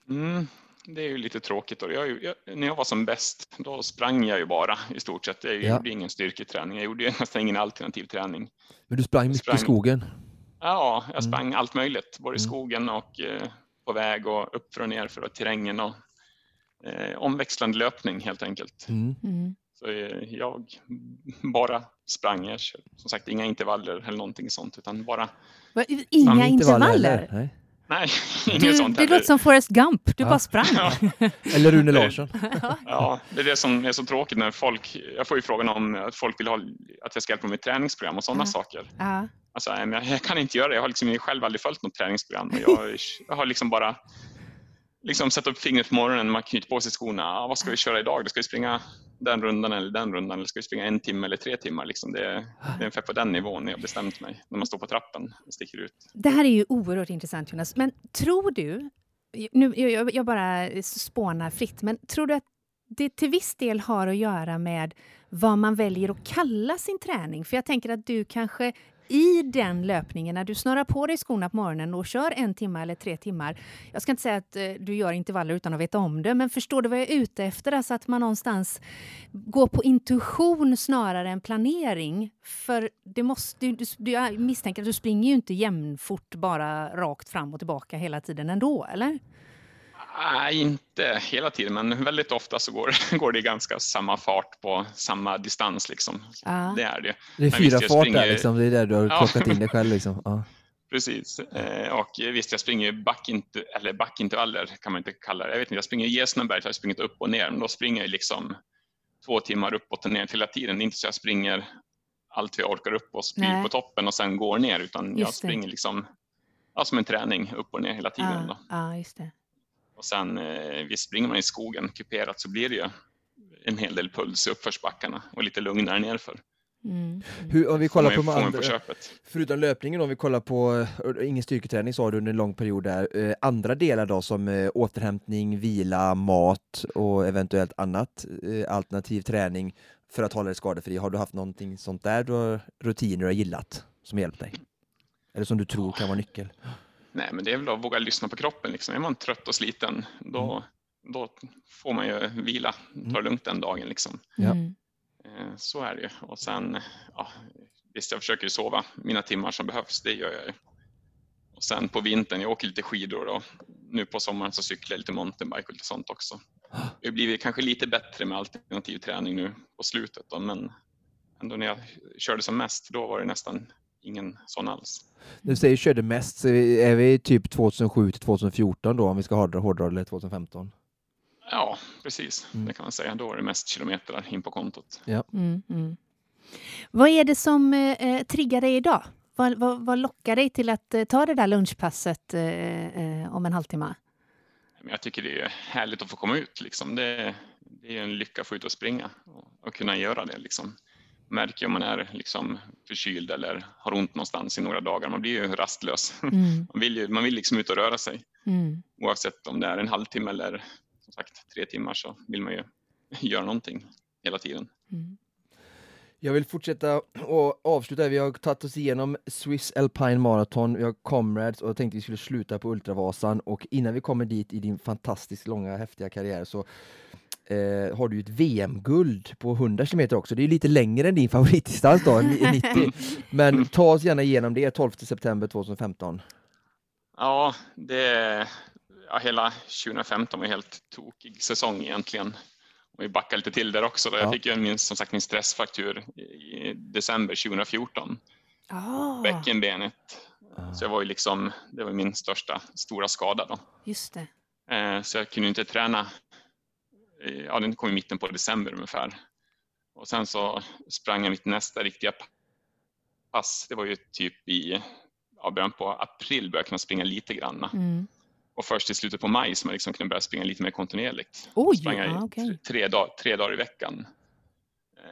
Mm, det är ju lite tråkigt. Då. Jag, jag, när jag var som bäst, då sprang jag ju bara i stort sett. Jag Ja. gjorde ingen styrketräning. Jag gjorde ju <laughs> nästan ingen alternativ träning. Men du sprang mycket i sprang- skogen. Ja, jag Mm. sprang allt möjligt, både i Mm. skogen och eh, på väg och upp och ner för terrängen och eh, omväxlande löpning helt enkelt. Mm. Mm. Så eh, jag bara sprang. Jag som sagt inga intervaller eller någonting sånt utan bara, Inga intervaller? Nej. Nej, <laughs> inget Du, sånt det låter som Forrest Gump, du Ja. bara sprang. Ja. <laughs> Eller Rune Larsson. <laughs> Ja, det är det som är så tråkigt när folk, jag får ju frågan om att folk vill ha, att jag ska hjälpa med träningsprogram och sådana Ja. saker. Ja. Alltså, jag, jag kan inte göra det. Jag har liksom själv aldrig följt något träningsprogram. Och jag, jag har liksom bara liksom sätta upp fingret på morgonen, man knyter på sig skorna. Ah, vad ska vi köra idag? Ska vi springa den rundan eller den rundan? Eller ska vi springa en timme eller tre timmar? Liksom det, är, det är ungefär på den nivån jag bestämt mig när man står på trappen och sticker ut. Det här är ju oerhört intressant Jonas, men tror du, nu, jag, jag bara spånar fritt, men tror du att det till viss del har att göra med vad man väljer att kalla sin träning? För jag tänker att du kanske i den löpningen, när du snurrar på dig skorna på morgonen och kör en timme eller tre timmar. Jag ska inte säga att eh, du gör intervaller utan att veta om det, men förstår du vad jag är ute efter? Alltså att man någonstans går på intuition snarare än planering. För det måste, du, du, jag misstänker att du springer ju inte jämnfort bara rakt fram och tillbaka hela tiden ändå, eller? Nej, inte hela tiden, men väldigt ofta så går, <laughs> går det i ganska samma fart på samma distans. Liksom. Ja. Det är det. Det är fyra jag fart springer- där liksom, det är där du har Ja. klockat in dig själv <laughs> liksom. Ja. Precis. Eh, Och visst, jag springer backinter, eller backintervaller kan man inte kalla det. Jag vet inte, jag springer Gesnaberg, så har jag sprungit upp och ner, men då springer jag liksom två timmar uppåt och ner hela tiden. Det är inte så jag springer allt vi orkar upp och spyr Nej. på toppen och sen går ner, utan jag Just det. springer liksom ja, som en träning upp och ner hela tiden. Ja, Då. ja, just det. Och sen eh, visst springer man i skogen kuperat så blir det ju en hel del puls i uppförsbackarna och lite lugnare nerför. Mm. Hur, om vi kollar man, på man andra, på köpet. förutom löpningen om vi kollar på, eh, ingen styrketräning sa du under en lång period där, eh, andra delar då som återhämtning, vila, mat och eventuellt annat alternativ träning för att hålla dig skadefri. Har du haft någonting sånt där, du har, rutiner du har gillat som hjälpt dig? Eller som du tror kan vara nyckel? Nej, men det är väl att våga lyssna på kroppen. Liksom. Är man trött och sliten, då, då får man ju vila, ta det lugnt den dagen. Liksom. Mm. Eh, Så är det ju. Och sen, ja, visst jag försöker ju sova mina timmar som behövs, det gör jag ju. Och sen på vintern, jag åker lite skidor och nu på sommaren så cyklar jag lite mountainbike och lite sånt också. Det har blivit kanske lite bättre med alternativ träning nu på slutet då, men ändå när jag körde som mest, då var det nästan ingen sån alls. Du säger körde mest, så är vi typ 2007 till 2014 då om vi ska hårdra, hårdra eller 2015? Ja, precis. Mm. Det kan man säga. Då var det mest kilometer in på kontot. Mm, mm. Vad är det som eh, triggar dig idag? Vad, vad, vad lockar dig till att eh, ta det där lunchpasset eh, eh, om en halvtimme? Jag tycker det är härligt att få komma ut. Liksom. Det, det är en lycka att få ut och springa och, och kunna göra det. Liksom. Märker om man är liksom, förkyld eller har ont någonstans i några dagar. Man blir ju rastlös. Mm, <laughs> Man vill, ju, man vill liksom ut och röra sig. mm, Oavsett om det är en halvtimme eller som sagt tre timmar så vill man ju <laughs> göra någonting hela tiden. mm. Jag vill fortsätta och avsluta. Vi har tagit oss igenom Swiss Alpine Marathon, vi har Comrades och jag tänkte vi skulle sluta på Ultravasan och innan vi kommer dit i din fantastiskt långa häftiga karriär så eh, har du ett VM-guld på 100 km också. Det är lite längre än din favoritdistans då, 90. <laughs> Men ta oss gärna igenom det 12 september 2015. Ja, det, ja, hela 2015 var en helt tokig säsong egentligen. Och vi backar lite till där också. Då. Jag Ja. fick ju min, som sagt min stressfraktur i december 2014. Ah, Bäckenbenet. Så jag var ju liksom, det var min största stora skada då. just det. Eh, Så jag kunde inte träna. Eh, Ja, den kom i mitten på december ungefär. Och sen så sprang jag mitt nästa riktiga pass. Det var ju typ i ja, början på april började jag kunna springa lite grann. Mm. Och först i slutet på maj som jag liksom kunde börja springa lite mer kontinuerligt. Oj, sprang jag ja, okej. tre, dag, tre dagar i veckan.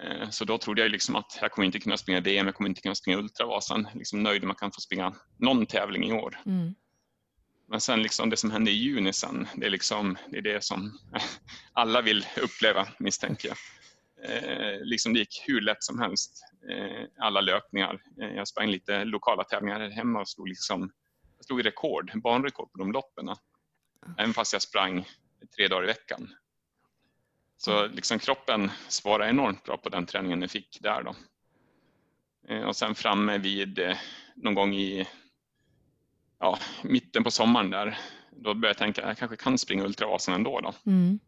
Eh, Så då trodde jag liksom att jag kommer inte kunna springa VM, jag kommer inte kunna springa Ultravasan. Liksom nöjd om jag kan få springa någon tävling i år. Mm. Men sen liksom det som hände i juni sen, det är liksom det, är det som <laughs> alla vill uppleva misstänker jag. Eh, liksom det gick hur lätt som helst. Eh, alla löpningar. Eh, jag sprang lite lokala tävlingar här hemma och slog liksom jag slog rekord, banrekord på de loppen. Även fast jag sprang tre dagar i veckan. Så liksom kroppen svarade enormt bra på den träningen jag fick där då. Eh, och sen framme vid eh, någon gång i ja, mitten på sommaren där, då började jag tänka att jag kanske kan springa Ultravasan ändå. Då. Mm.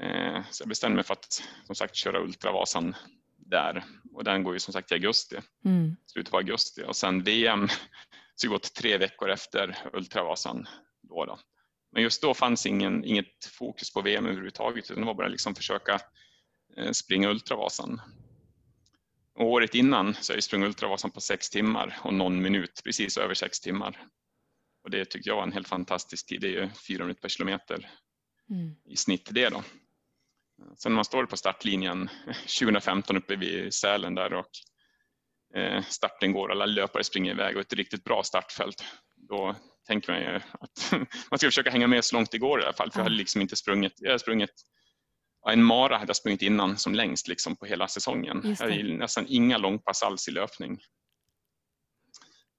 Eh, så jag bestämde mig för att som sagt köra Ultravasan där. Och den går ju som sagt i augusti, Mm. slutet på augusti. Och sen VM så gått tre veckor efter Ultravasan. Då då. Men just då fanns ingen, inget fokus på VM överhuvudtaget utan det var bara liksom försöka eh, springa Ultravasan. Och året innan så har sprungit Ultravasan på sex timmar och någon minut, precis över sex timmar. Och det tyckte jag var en helt fantastisk tid. Det är ju fyra minuter per kilometer Mm. i snitt det då. Sen när man står på startlinjen 2015 uppe vid Sälen där och eh, starten går, alla löpare springer iväg och ett riktigt bra startfält. Då tänker man ju att <laughs> man ska försöka hänga med så långt det går i alla fall. För jag hade liksom inte sprungit, jag hade sprungit en mara hade jag sprungit innan som längst liksom på hela säsongen. Jag hade nästan inga långpass alls i löpning.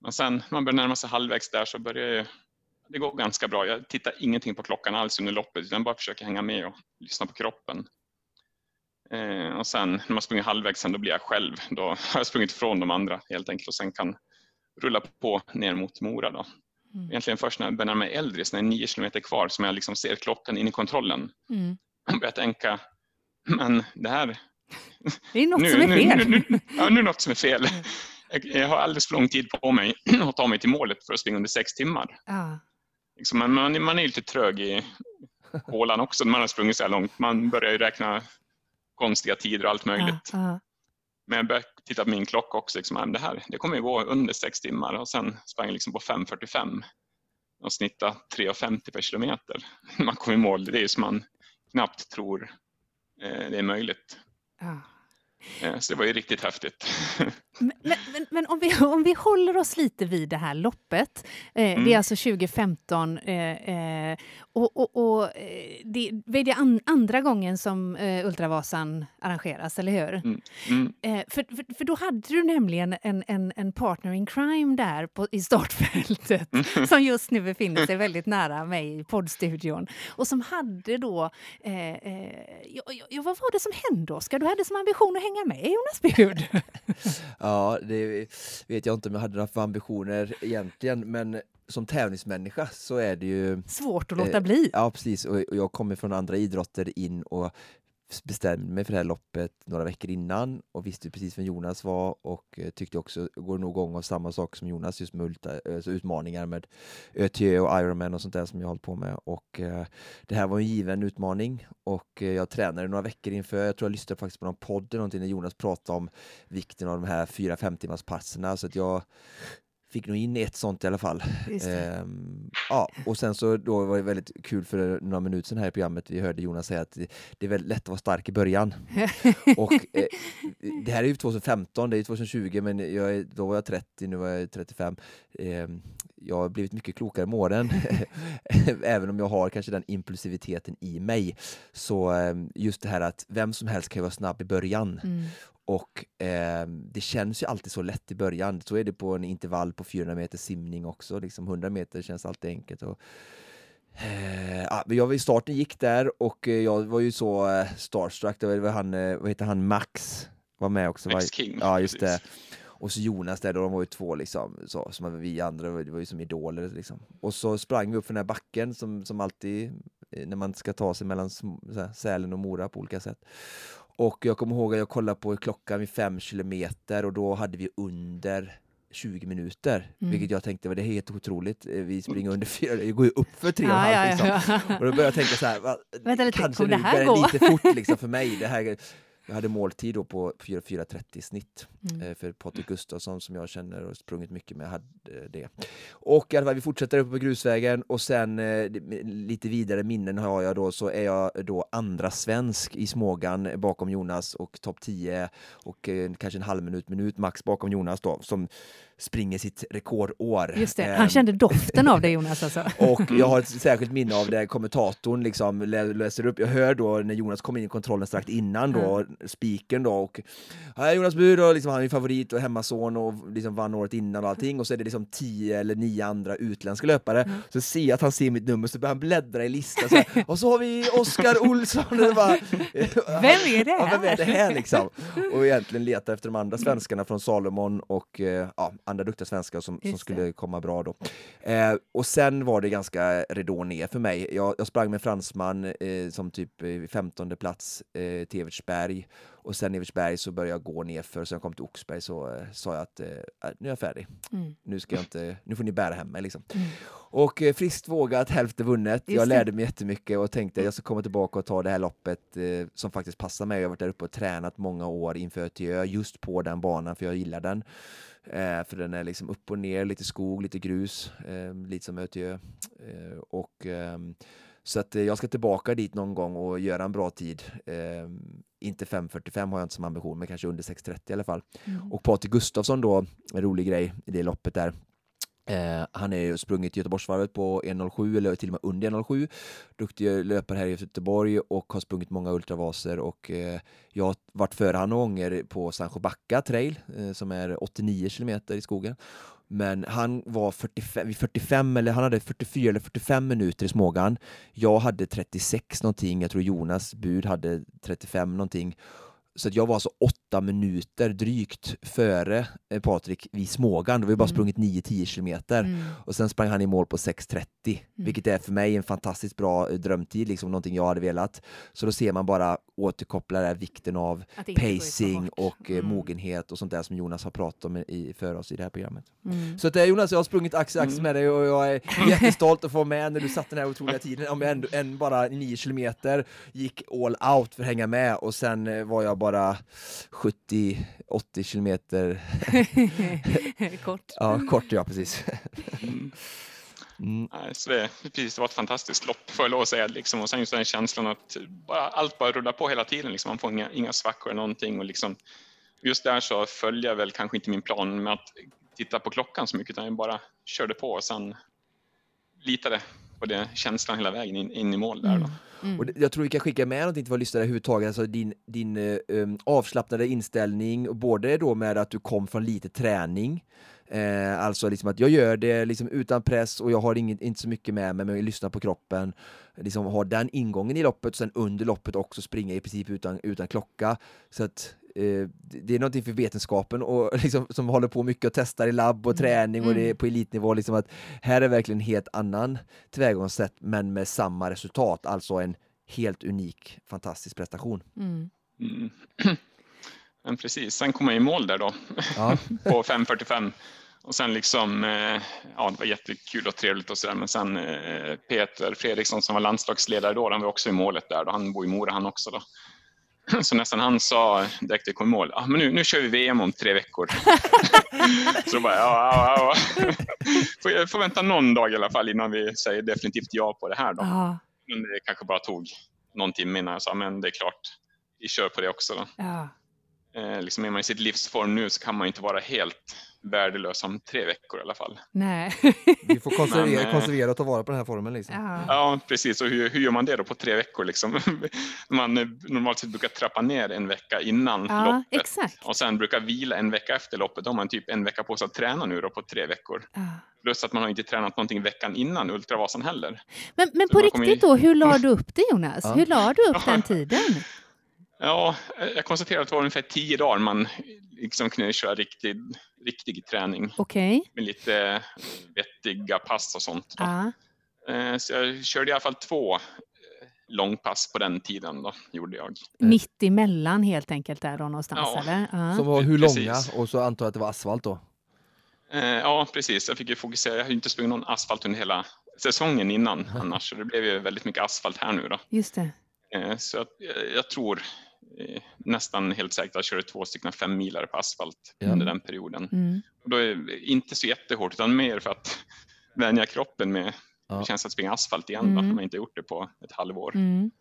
Men sen när man börjar närma sig halvvägs där så börjar jag, det gå ganska bra. Jag tittar ingenting på klockan alls under loppet utan bara försöker hänga med och lyssna på kroppen. Eh, och sen när man springer halvvägs sen då blir jag själv. Då har jag sprungit ifrån de andra helt enkelt och sen kan rulla på ner mot Mora. Då. Mm. Egentligen först när jag börjar närma mig Eldris, när det är nio kilometer kvar, som jag liksom ser klockan in i kontrollen Mm. Och börjar tänka, men det här... Det är något nu, som är nu, fel. Nu, nu, ja, nu är något som är fel. Jag, har alldeles för lång tid på mig att ta mig till målet för att springa under sex timmar. Ja. Liksom, man, man, man är ju lite trög i hålan också när man har sprungit så här långt. Man börjar ju räkna konstiga tider och allt möjligt. Ja. Men jag började titta på min klocka också. Liksom, det här det kommer ju gå under sex timmar och sen sprang jag liksom på 5.45 och snitta 3.50 per kilometer. Man kommer i mål, det är som man knappt tror eh, det är möjligt. Ja. Eh, så det var ju riktigt häftigt. <laughs> Men, men, men om, vi, om vi håller oss lite vid det här loppet. Eh, Det är Mm. alltså 2015 eh, eh, och, och, och eh, det, det är det an, andra gången som eh, Ultravasan arrangeras, eller hur? Mm. Mm. För, för, för då hade du nämligen en, en, en partner in crime där på, i startfältet <laughs> som just nu befinner sig väldigt nära mig i poddstudion och som hade då... Eh, eh, ja, ja, vad var det som hände, Oskar? Du hade som ambition att hänga med Jonas Bud. <laughs> Ja, det vet jag inte om jag hade några för ambitioner egentligen, men som tävlingsmänniska så är det ju Svårt att låta Eh, bli. Ja, precis. Och och jag kommer från andra idrotter in och bestämde mig för det här loppet några veckor innan och visste precis vem Jonas var och eh, tyckte också, går nog igång av samma sak som Jonas, just med ultra, eh, alltså utmaningar med ÖTÖ och Ironman och sånt där som jag hållit på med. Och eh, det här var en given utmaning och eh, jag tränade några veckor inför. Jag tror jag lyssnade faktiskt på någon podd eller någonting när Jonas pratade om vikten av de här 4-5 timmars passerna så att jag fick nog in ett sånt i alla fall. Ehm, ja, och sen så då var det väldigt kul för några minuter sedan här i programmet, vi hörde Jonas säga att det, är väldigt lätt att vara stark i början. <laughs> och eh, det här är ju 2015, det är ju 2020, men jag då var jag 30, nu var jag 35. Ehm, jag har blivit mycket klokare med åren, <laughs> även om jag har kanske den impulsiviteten i mig. Så ehm, just det här att vem som helst kan vara snabb i början. Mm. Och eh, det känns ju alltid så lätt i början. Så är det på en intervall på 400 meter simning också. Liksom 100 meter känns alltid enkelt. Och, eh, jag starten gick där och eh, jag var ju så eh, starstruck. Det var han, eh, vad heter han, Max var med också. Max var, King, Ja, just precis. det. Och så Jonas där, då, de var ju två liksom, så, som vi andra, det var ju som idoler liksom. Och så sprang vi upp för den här backen som, som alltid eh, när man ska ta sig mellan Sälen och Mora på olika sätt. Och jag kommer ihåg att jag kollade på klockan vid fem kilometer och då hade vi under 20 minuter, Mm. vilket jag tänkte var det är helt otroligt. Vi springer under fyra, det går ju upp för tre och en Ja, halv liksom. ja. Och då började jag tänka så här, va, Vänta lite, kanske det här börjar gå? lite fort liksom för mig. Det här, jag hade måltid då på 4.4.30 snitt Mm. eh, för Patrik Gustafsson som jag känner och sprungit mycket med hade det. Och i alla fall, vi fortsätter uppe på grusvägen och sen eh, lite vidare minnen har jag då så är jag då andra svensk i Smågan bakom Jonas och topp 10 och eh, kanske en halv minut, minut max bakom Jonas då som springer sitt rekordår. Just det, Eh, han kände doften av det <laughs> Jonas alltså. och jag har ett <laughs> särskilt minne av det kommentatorn liksom lä- läser upp. Jag hör då när Jonas kom in i kontrollen strax innan då, spiken då och här är Jonas Bur och liksom han är favorit och hemmason och liksom vann året innan och allting och så är det liksom tio eller nio andra utländska löpare. Så ser jag att han ser mitt nummer så börjar han bläddra i listan så här, och så har vi Oskar Olsson. Och bara, <laughs> Vem är det Ja, vem är här? det här liksom? Och egentligen leta efter de andra svenskarna från Salomon och eh, ja, andra duktiga svenskar som, som skulle komma bra då. Eh, och sen var det ganska ridå ner för mig. Jag, jag sprang med fransman eh, som typ eh, 15 plats eh, till Evertsberg och sen Evertsberg så började jag gå nerför och sen jag kom till Oxberg så eh, sa jag att eh, nu är jag färdig. Mm. Nu, ska jag inte, nu får ni bära hem mig liksom. Mm. Och eh, friskt vågat, hälften vunnet. Just jag lärde mig jättemycket och tänkte jag ska komma tillbaka och ta det här loppet eh, som faktiskt passar mig. Jag har varit där uppe och tränat många år inför Ötjö just på den banan för jag gillar den. Eh, för den är liksom upp och ner, lite skog, lite grus, eh, lite som Ötjö. Och, ehm, så att eh, jag ska tillbaka dit någon gång och göra en bra tid. Eh, inte 5.45 har jag inte som ambition, men kanske under 6.30 i alla fall. Mm. Och Patrik Gustafsson då, en rolig grej i det loppet där. Eh, han är ju sprungit Göteborgsvarvet på 1.07 eller till och med under 1.07. Duktig löpare här i Göteborg och har sprungit många ultravaser och eh, jag har varit före han några gånger på Sancho Backa trail eh, som är 89 kilometer i skogen. Men han var 45, 45 eller han hade 44 eller 45 minuter i Smågan. Jag hade 36 någonting, jag tror Jonas bud hade 35 någonting. Så att jag var alltså åtta minuter drygt före eh, Patrik vid Smågan. Då har vi bara Mm. sprungit 9-10 kilometer. Mm. Och sen sprang han i mål på 6.30, vilket är för mig en fantastiskt bra eh, drömtid, liksom någonting jag hade velat. Så då ser man bara återkoppla där vikten av pacing och eh, Mm. mogenhet och sånt där som Jonas har pratat om i, för oss i det här programmet. Mm. Så att, eh, Jonas, jag har sprungit axel axel med dig och jag är jättestolt att få vara med när du satt den här otroliga tiden. Om jag ändå en bara 9 kilometer gick all out för att hänga med och sen var jag bara 70-80 kilometer, <laughs> Kort. ja kort ja precis. Mm. Mm. Nej, Så det, precis, det var ett fantastiskt lopp får jag lov att säga. Liksom. Och sen just den känslan att bara, allt bara rullar på hela tiden. Liksom. Man får inga, inga svackor eller någonting. Och liksom, just där så följde jag väl kanske inte min plan med att titta på klockan så mycket utan jag bara körde på och sen litade på det känslan hela vägen in, in i mål där. Då. Mm. Och jag tror vi kan skicka med någonting till våra lyssnare överhuvudtaget, alltså din, din eh, um, avslappnade inställning, och både då med att du kom från lite träning, eh, alltså liksom att jag gör det liksom utan press och jag har inget, inte så mycket med mig, men jag lyssnar på kroppen, liksom ha den ingången i loppet och sen under loppet också springa i princip utan, utan klocka. Så att det det är någonting för vetenskapen och <laughs> liksom, som håller på mycket och testar i labb och träning och det är på elitnivå, liksom att här är verkligen en helt annan tillvägagångssätt men med samma resultat, alltså en helt unik, fantastisk prestation. Mm. Mm. <clears throat> Men precis, sen kom jag i mål där då Ja. <laughs> på 5.45 och sen liksom, eh, ja det var jättekul och trevligt och sådär men sen eh, Peter Fredriksson som var landslagsledare då, han var också i målet där då, han bor i Mora han också då. <laughs> Så nästan han sa direkt jag kom i mål, ah, men nu, nu kör vi VM om tre veckor. <laughs> så då bara, ja, ja, ja. <laughs> Får, jag får vänta någon dag i alla fall innan vi säger definitivt ja på det här då. Ja, Men det kanske bara tog någon timme innan jag sa, men det är klart, vi kör på det också då. ja. Eh, liksom är man i sitt livsform nu så kan man inte vara helt värdelös om tre veckor i alla fall. Nej. Vi får konservera, Men, eh, konservera och ta vara på den här formen. Liksom. Ja. Ja, precis. Och hur, hur gör man det då på tre veckor? Liksom? <laughs> Man eh, normalt sett brukar trappa ner en vecka innan ja, loppet exakt. och sen brukar vila en vecka efter loppet. Då har man typ en vecka på sig att träna nu då på tre veckor. Ja. Plus att man har inte tränat någonting veckan innan Ultravasan heller. Men, men på riktigt då, hur la du upp det Jonas? Ja. Hur la du upp <laughs> den tiden? Ja, eh, jag konstaterar att det var ungefär tio dagar man liksom kunde köra riktig, riktig träning Okej. med lite vettiga pass och sånt. Eh, Så jag körde i alla fall två eh, långpass på den tiden då, gjorde jag. Mitt emellan helt enkelt där då någonstans Ja. eller? Ja. Som var hur Precis. långa? Och så antar jag att det var asfalt då? Eh, Ja, precis. Jag fick ju fokusera. Jag har ju inte sprungit någon asfalt under hela säsongen innan <laughs> annars, så det blev ju väldigt mycket asfalt här nu då. Just det. Eh, Så jag, jag tror eh, nästan helt säkert att jag körde två stycken fem milare på asfalt Ja. under den perioden. Mm. Och då är det inte så jättehårt, utan mer för att <laughs> vänja kroppen med Ja. känns att springa asfalt igen. Då, Mm. om man inte gjort det på ett halvår. Mm.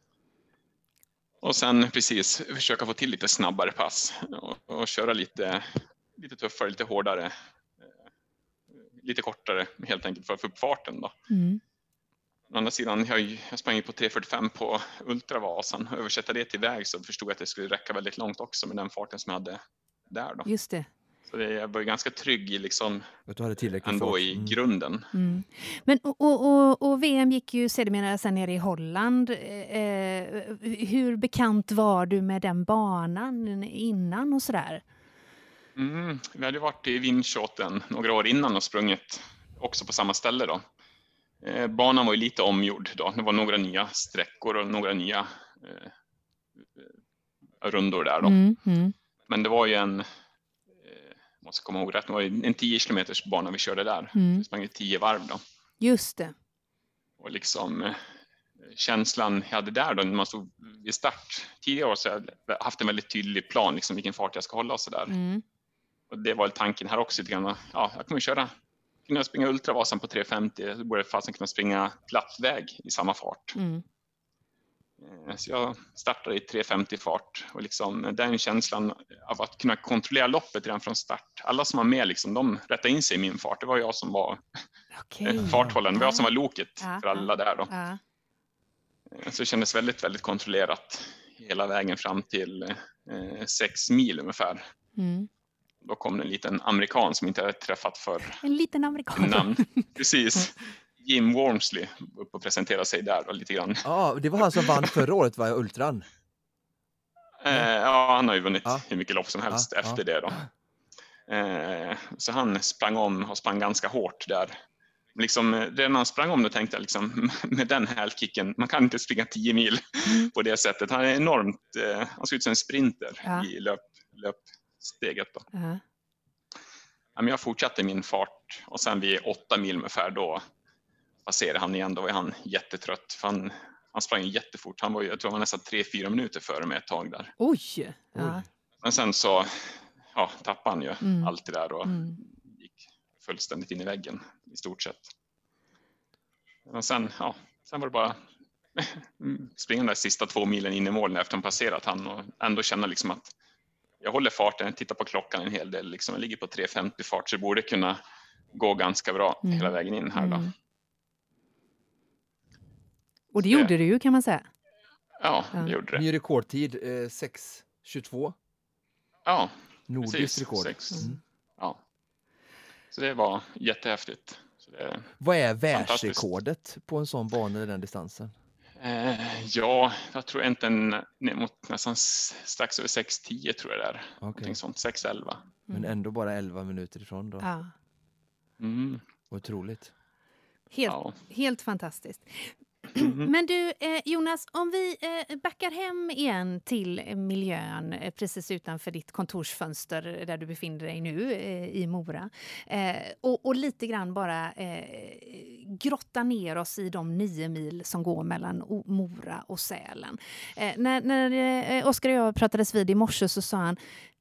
Och sen precis försöka få till lite snabbare pass och, och köra lite, lite tuffare, lite hårdare. eh, Lite kortare helt enkelt för att få upp farten. Då. Mm. Å andra sidan, jag, jag sprang ju på 3.45 på Ultravasan. Översätta det till väg så förstod jag att det skulle räcka väldigt långt också med den farten som jag hade där. Då. Just det. Så det, jag var ju ganska trygg i liksom, Att du hade tillräckligt ändå fart. i Mm. grunden. Mm. Men, och, och, och, VM gick ju sedermera sen nere i Holland. Eh, hur bekant var du med den banan innan och sådär? Mm, vi hade varit i Vindschoten några år innan och sprungit också på samma ställe. Då. Eh, banan var ju lite omgjord. Då. Det var några nya sträckor och några nya eh, rundor där då. Mm, mm, Men det var ju en, eh, måste komma ihåg rätt, det var en 10 kilometers bana vi körde där. mm. Vi sprang ju 10 varv då. Just det. Och liksom känslan jag hade där då när man stod vid start. Tidigare år så har jag haft en väldigt tydlig plan, liksom vilken fart jag ska hålla och sådär. Mm. Och det var tanken här också lite grann. Ja, jag kommer köra, kunna springa Ultravasan på 3.50, så borde jag fasen kunna springa platt väg i samma fart. Mm. Eh, Så jag startade i 3.50 fart och liksom den känslan av att kunna kontrollera loppet redan från start. Alla som var med, liksom, de rättade in sig i min fart. Det var jag som var Okej. eh, farthållaren, det var jag som var loket Ja, för alla där. Då. Ja. Eh, Så det kändes väldigt, väldigt kontrollerat hela vägen fram till eh, sex mil ungefär. Mm. Då kom det en liten amerikan som inte hade träffat för En liten amerikan. namn. <laughs> Precis. Jim Wormsley upp och presenterade sig där då, lite grann. Ja, det var han som vann förra året, va, Ultran? Eh, ja, han har ju vunnit Ja. hur mycket lopp som helst Ja, efter ja. det. Då. Eh, så han sprang om och sprang ganska hårt där. Liksom, eh, redan när han sprang om då tänkte jag liksom, <laughs> med den hälkicken, man kan inte springa 10 mil Mm. på det sättet. Han är enormt, eh, han ser ut som en sprinter Ja. i löp, löpsteget. Då. Ja, men jag fortsatte min fart och sen vid åtta mil ungefär då passerade han igen. Då var han jättetrött. För han, han sprang jättefort. Han var, jag tror han var nästan tre fyra minuter före mig ett tag där. Oj! Ja. Men sen så ja, tappade han ju Mm. allt det där och Mm. gick fullständigt in i väggen i stort sett. Och sen, ja, sen var det bara <laughs> springa de där sista två milen in i mål efter han passerat han och ändå känna liksom att jag håller farten, jag tittar på klockan en hel del, liksom, jag ligger på 3.50 fart så det borde kunna gå ganska bra Mm. hela vägen in här då. Mm. Och det gjorde du ju kan man säga. Ja, Ja. det gjorde det. Ny rekordtid, eh, 6.22. Ja, Nordiskt precis. rekord. Sex. Mm. Ja. Så det var jättehäftigt. Så det, Vad är världsrekordet på en sån bana i den distansen? Eh, ja, jag tror inte ner mot nästan strax över 6-10 tror jag det är. Okej. Någonting sånt, 6-11. Men ändå bara 11 minuter ifrån då. Ja. Mm, Otroligt. Helt, ja. helt fantastiskt. Mm-hmm. Men du, eh, Jonas, om vi eh, backar hem igen till eh, miljön eh, precis utanför ditt kontorsfönster eh, där du befinner dig nu eh, i Mora. Eh, och, och lite grann bara eh, grotta ner oss i de nio mil som går mellan O- Mora och Sälen. Eh, när när eh, Oskar och jag pratades vid i morse så sa han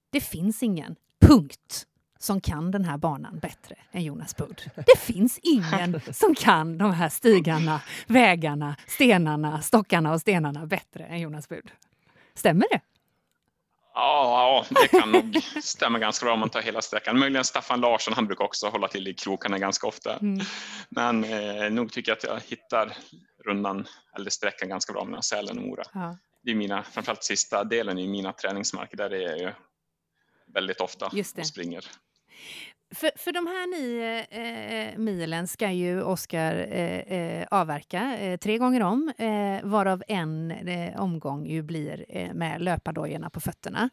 det finns ingen, punkt som kan den här banan bättre än Jonas Budd. Det finns ingen <laughs> som kan de här stigarna, vägarna, stenarna, stockarna och stenarna bättre än Jonas Budd. Stämmer det? Ja, det kan nog stämma ganska bra om man tar hela sträckan. Möjligen Staffan Larsson, han brukar också hålla till i krokarna ganska ofta. Mm. Men eh, nog tycker jag att jag hittar rundan, eller sträckan ganska bra mellan Sälen och Mora. Ja, Det är mina, framförallt sista delen i mina träningsmarker, där är jag ju väldigt ofta och springer. För, för de här nio eh, eh, milen ska ju Oskar eh, eh, avverka eh, tre gånger om, eh, varav en eh, omgång ju blir eh, med löpardojorna på fötterna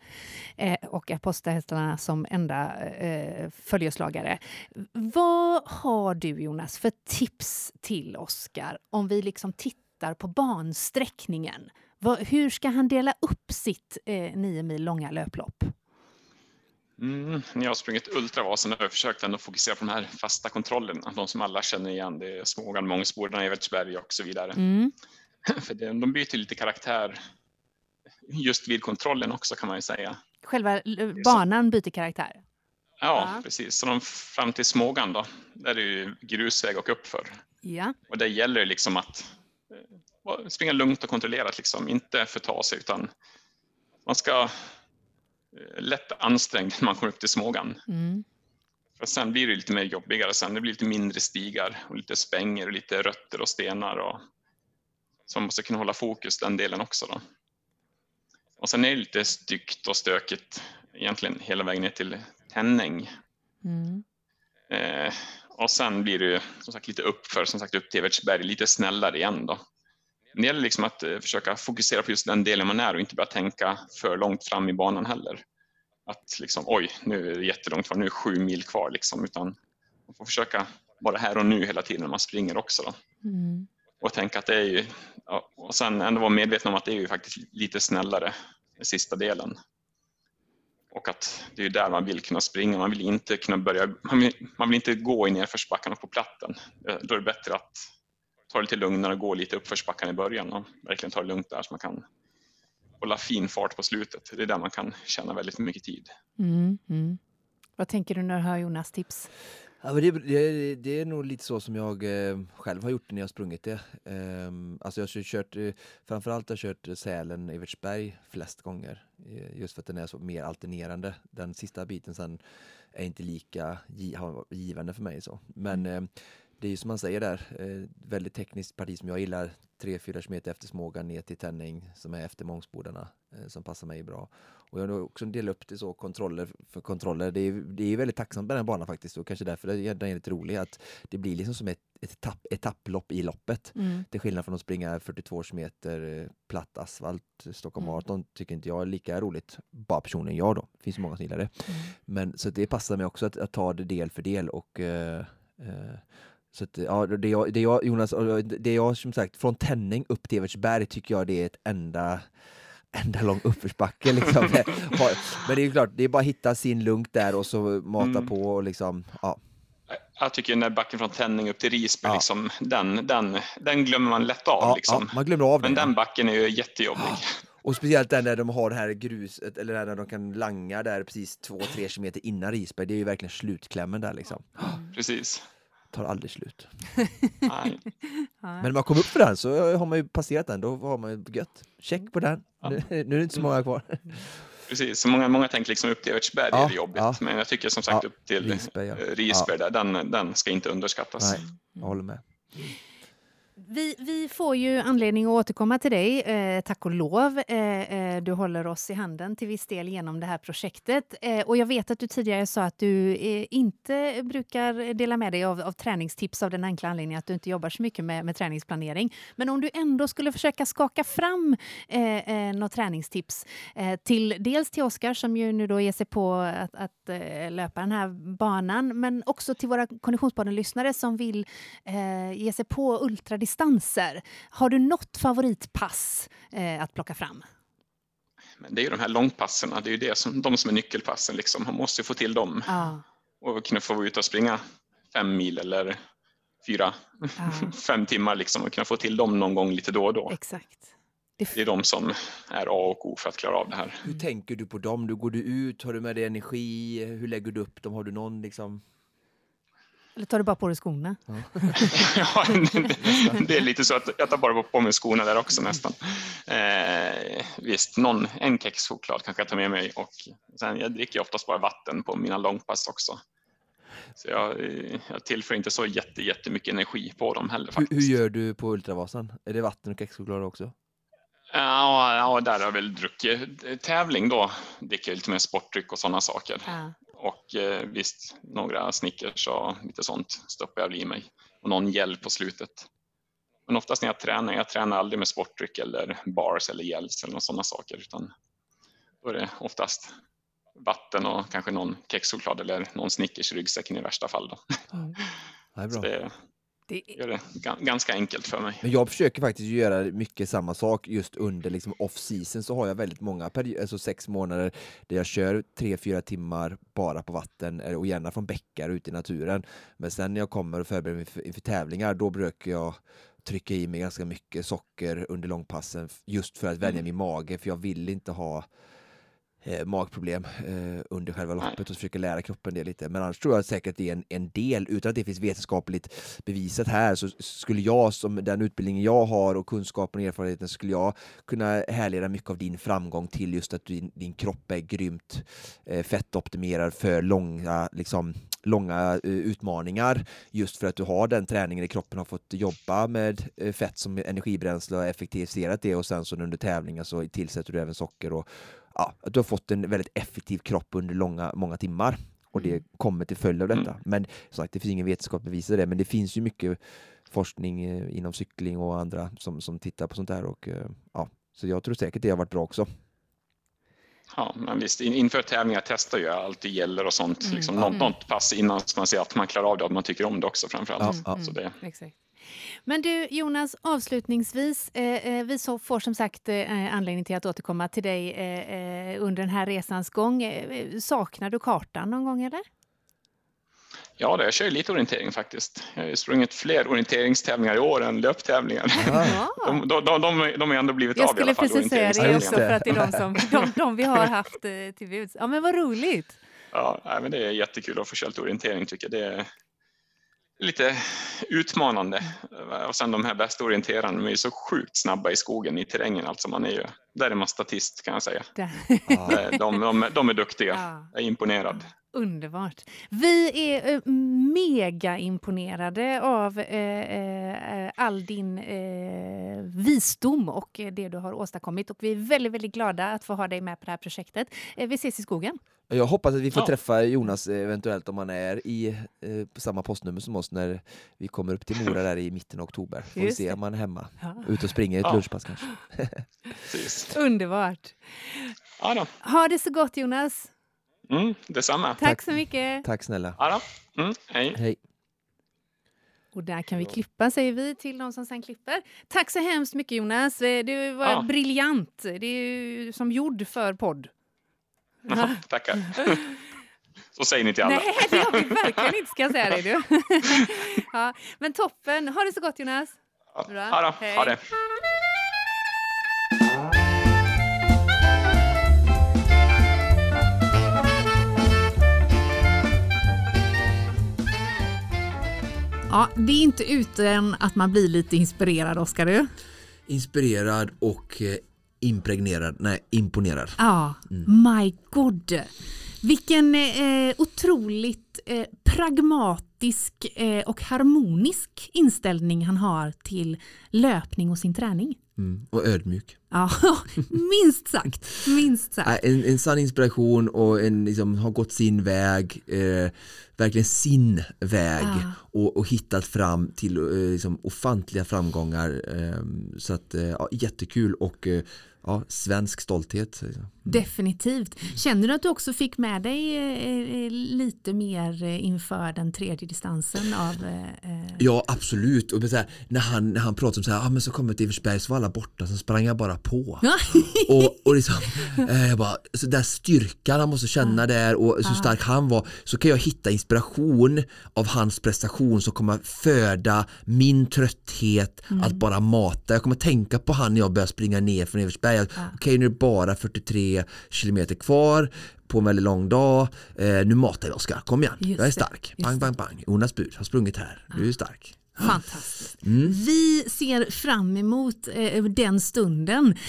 eh, och apostelhästarna som enda eh, följeslagare. Vad har du, Jonas, för tips till Oskar om vi liksom tittar på bansträckningen? Vad, hur ska han dela upp sitt eh, nio mil långa löplopp? Mm, jag har sprungit Ultravasan jag försökt ändå fokusera på de här fasta kontrollerna, de som alla känner igen. Det är Smågan, Mångsbodarna, Evertsberg och så vidare. Mm. <laughs> För det, de byter lite karaktär just vid kontrollen också kan man ju säga. Själva banan byter karaktär? Ja, Ja. precis. Så de fram till Smågan då, där är det ju grusväg och uppför. Ja. Och där gäller det liksom att eh, springa lugnt och kontrollerat, liksom. inte förta sig utan man ska lätt ansträngd när man kommer upp till Smågan. Mm. För sen blir det lite mer jobbigare sen. Det blir lite mindre stigar och lite spänger och lite rötter och stenar. Och, så man måste kunna hålla fokus den delen också. Då. Och sen är det lite styggt och stökigt egentligen hela vägen ner till Tänning. Mm. Eh, och sen blir det som sagt lite uppför, som sagt upp till Evertsberg, lite snällare igen då. Det gäller liksom att eh, försöka fokusera på just den delen man är och inte börja tänka för långt fram i banan heller. Att liksom, oj, nu är det jättelångt kvar, nu är det sju mil kvar liksom, utan man får försöka vara här och nu hela tiden när man springer också. Mm. Och tänka att det är ju, ja, och sen ändå vara medveten om att det är ju faktiskt lite snällare sista delen. Och att det är där man vill kunna springa. Man vill inte kunna börja, man vill, man vill inte gå i nedförsbackarna på platten. Då är det bättre att ta det lite lugnare och gå lite uppförsbackarna i början och verkligen ta det lugnt där så man kan hålla fin fart på slutet. Det är där man kan tjäna väldigt mycket tid. Mm, mm. Vad tänker du när du hör Jonas tips? Ja, men det, det, det, är nog lite så som jag eh, själv har gjort när jag sprungit det. Eh, alltså jag har kört, eh, framförallt har jag kört Sälen, Evertsberg flest gånger. Eh, just för att den är så mer alternerande. Den sista biten sen är inte lika givande för mig. så. Men mm. Det är ju som man säger där, eh, väldigt tekniskt parti som jag gillar. 3-4 km efter Smågan ner till Tänning som är efter Mångsbodarna eh, som passar mig bra. Och jag har också delat upp det så, kontroller för kontroller. Det är, det är väldigt tacksamt med den här banan faktiskt och kanske därför den är lite rolig att det blir liksom som ett, ett etapp, etapplopp i loppet. Mm. Till skillnad från att springa 42 km eh, platt asfalt, Stockholm mm. Marathon tycker inte jag är lika roligt. Bara personen jag då, det finns många som gillar det. Mm. Men så det passar mig också att, att ta det del för del och uh, uh, så att, ja, det jag, det jag, Jonas, det jag som sagt, från Tänning upp till Evertsberg tycker jag det är ett enda <laughs> enda lång uppförsbacke. Liksom. <laughs> <laughs> Men det är klart, det är bara att hitta sin lunk där och så mata mm. på och liksom, ja. Jag tycker den där backen från Tänning upp till Risberg, ja. liksom, den, den, den glömmer man lätt av. Ja, liksom. ja, man glömmer av Men den backen är ju jättejobbig. Och speciellt den där de har det här gruset, eller där de kan langa där precis två, tre kilometer innan Risberg. Det är ju verkligen slutklämmen där liksom. Precis tar aldrig slut. <laughs> Men när man kommer upp för den så har man ju passerat den, då har man ju gött. Check på den. Ja. Nu, nu är det inte så många kvar. Precis, så många, många tänker liksom upp till Evertsberg ja, är det jobbigt, ja. men jag tycker som sagt upp till Risberg, ja. Risberg där, den, den ska inte underskattas. Nej, jag håller med. Vi, vi, får ju anledning att återkomma till dig, eh, tack och lov. Eh, eh, du håller oss i handen till viss del genom det här projektet. Eh, och jag vet att du tidigare sa att du eh, inte brukar dela med dig av, av, träningstips av den enkla anledningen att du inte jobbar så mycket med, med träningsplanering. Men om du ändå skulle försöka skaka fram eh, eh något träningstips eh, till dels till Oskar som ju nu då ger sig på att, att eh, löpa den här banan, men också till våra Konditionspodden-lyssnare som vill ge sig på ultra distanser. Har du något favoritpass eh, att plocka fram? Men det är ju de här långpassen, det är ju det som, de som är nyckelpassen. Liksom. Man måste få till dem. Ah. Och kunna få ut och springa fem mil eller fyra, ah. <laughs> fem timmar liksom, och kunna få till dem någon gång lite då och då. Exakt. Det är de som är A och O för att klara av det här. Hur tänker du på dem? Du går du ut? Har du med dig energi? Hur lägger du upp dem? Har du någon liksom eller tar du bara på dig skorna? Ja. <laughs> ja, det är lite så att jag tar bara på mig skorna där också nästan. Eh, visst, någon, en kexchoklad kanske jag tar med mig och sen, jag dricker oftast bara vatten på mina långpass också. Så jag, jag tillför inte så jätte, jättemycket energi på dem heller. Faktiskt. Hur, hur gör du på Ultravasan? Är det vatten och kexchoklad också? Ja, ja, där har jag väl druckit. Tävling då dricker lite mer sportdryck och sådana saker. Ja. Och eh, visst, några Snickers och lite sånt stoppar jag väl i mig. Och någon gel på slutet. Men oftast när jag tränar, jag tränar aldrig med sportdryck eller bars eller gels eller sådana saker. Utan då är det oftast vatten och kanske någon kexchoklad eller någon Snickers i ryggsäcken i värsta fall. Då. Mm. <laughs> Det är bra. Det, det gör det ganska enkelt för mig. Men jag försöker faktiskt göra mycket samma sak just under liksom off season så har jag väldigt många, alltså sex månader där jag kör tre, fyra timmar bara på vatten eh, och gärna från bäckar ute i naturen. Men sen när jag kommer och förbereder mig inför tävlingar då brukar jag trycka i mig ganska mycket socker under långpassen just för att vänja mm. min mage för jag vill inte ha eh, magproblem eh, under själva loppet och försöker lära kroppen det lite. Men annars tror jag säkert att det är en, en del, utan att det finns vetenskapligt bevisat här, så skulle jag som den utbildningen jag har och kunskapen och erfarenheten skulle jag kunna härleda mycket av din framgång till just att din, din kropp är grymt eh, fettoptimerad för långa liksom, långa uh, utmaningar just för att du har den träningen i kroppen, har fått jobba med uh, fett som energibränsle och effektiviserat det och sen så under tävlingar så tillsätter du även socker och ja, att du har fått en väldigt effektiv kropp under långa, många timmar och det mm. kommer till följd av detta. Mm. Men som sagt, det finns ingen vetenskap att bevisa det, men det finns ju mycket forskning eh, inom cykling och andra som, som tittar på sånt här och eh, ja, så jag tror säkert det har varit bra också. Ja, men visst, inför tävlingar testar jag alltid gäller och sånt, mm. liksom, något, något pass innan så man ser att man klarar av det och att man tycker om det också framförallt. Mm. Så det... Exakt. Men du Jonas, avslutningsvis, eh, eh, vi så får som sagt eh, anledning till att återkomma till dig eh, eh under den här resans gång. Eh, saknar du kartan någon gång eller? Ja, det, jag kör lite orientering faktiskt. Jag har sprungit fler orienteringstävlingar i år än löptävlingar. <laughs> De, de, de, de, de har ändå blivit jag av i alla fall. Jag skulle precis säga det också för att det är de, som, <laughs> de, de vi har haft till buds. Ja, men vad roligt! Ja, men det är jättekul att få köra lite orientering tycker jag. Det är lite utmanande. Och sen de här bästa orienterarna, de är ju så sjukt snabba i skogen, i terrängen. Alltså man är ju, där är man statist kan jag säga. De, de, de är duktiga. <laughs> Ja. Jag är imponerad. Underbart. Vi är eh, mega imponerade av eh, eh, all din eh, visdom och det du har åstadkommit. Och vi är väldigt, väldigt glada att få ha dig med på det här projektet. Eh, vi ses i skogen. Jag hoppas att vi får ja. träffa Jonas eventuellt om han är i eh, samma postnummer som oss när vi kommer upp till Mora där i mitten av oktober. Får vi se om han är hemma. Ja. Ute och springer ett ja. lunchpass kanske. Underbart. Ha det så gott Jonas. Mm, detsamma. Tack, Tack så mycket. Tack snälla. Ja mm, hej. hej. Och där kan vi klippa, säger vi till de som sen klipper. Tack så hemskt mycket Jonas. Du var ja. briljant. Det är ju som gjord för podd. Ja, tackar. <laughs> Så säger ni till alla. Nej, det har vi verkligen inte, ska säga dig. Du. <laughs> Ja, men toppen. Ha det så gott Jonas. Bra. Ja, då. Hej. Ha det. Ja, det är inte utan att man blir lite inspirerad, Oskar. Du? Inspirerad och eh, impregnerad, nej imponerad. Ja, mm. my god. Vilken eh, otroligt eh, pragmatisk eh, och harmonisk inställning han har till löpning och sin träning. Mm. Och ödmjuk. Ja, <laughs> minst sagt. Minst sagt. En, en sann inspiration och en, liksom, har gått sin väg, eh, verkligen sin väg ja. och, och, hittat fram till eh, liksom, ofantliga framgångar. Eh, så att, ja, jättekul och ja, svensk stolthet. Mm. Definitivt. Känner du att du också fick med dig eh, lite mer eh, inför den tredje distansen? Av, eh... Ja absolut. Och så här, när, han, när han pratade om så här, ah, men så kom jag till Eversberg så var alla borta, så sprang jag bara på. <laughs> och, och liksom, eh, jag bara, så där styrkan han måste känna ja. där och så stark han var så kan jag hitta inspiration av hans prestation som kommer föda min trötthet mm. att bara mata. Jag kommer tänka på han när jag börjar springa ner från Eversberg säga ja. okej okay, nu är det bara 43 kilometer kvar på en väldigt lång dag. Eh, nu matar vi Oskar, kom igen, Just jag är stark. Bang, bang, bang. Jonas Bud har sprungit här, du är stark. Fantastiskt. Mm. Vi ser fram emot eh, den stunden. <laughs>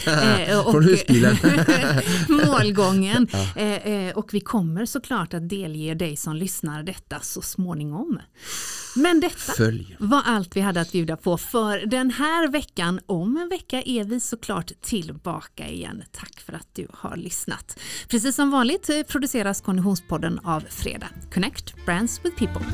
Eh, och Från husbilen. <laughs> målgången. Ja. Eh, eh, och vi kommer såklart att delge dig som lyssnar detta så småningom. Men detta Följ. var allt vi hade att bjuda på för den här veckan. Om en vecka är vi såklart tillbaka igen. Tack för att du har lyssnat. Precis som vanligt eh, produceras Konditionspodden av Fredag. Connect Brands with People.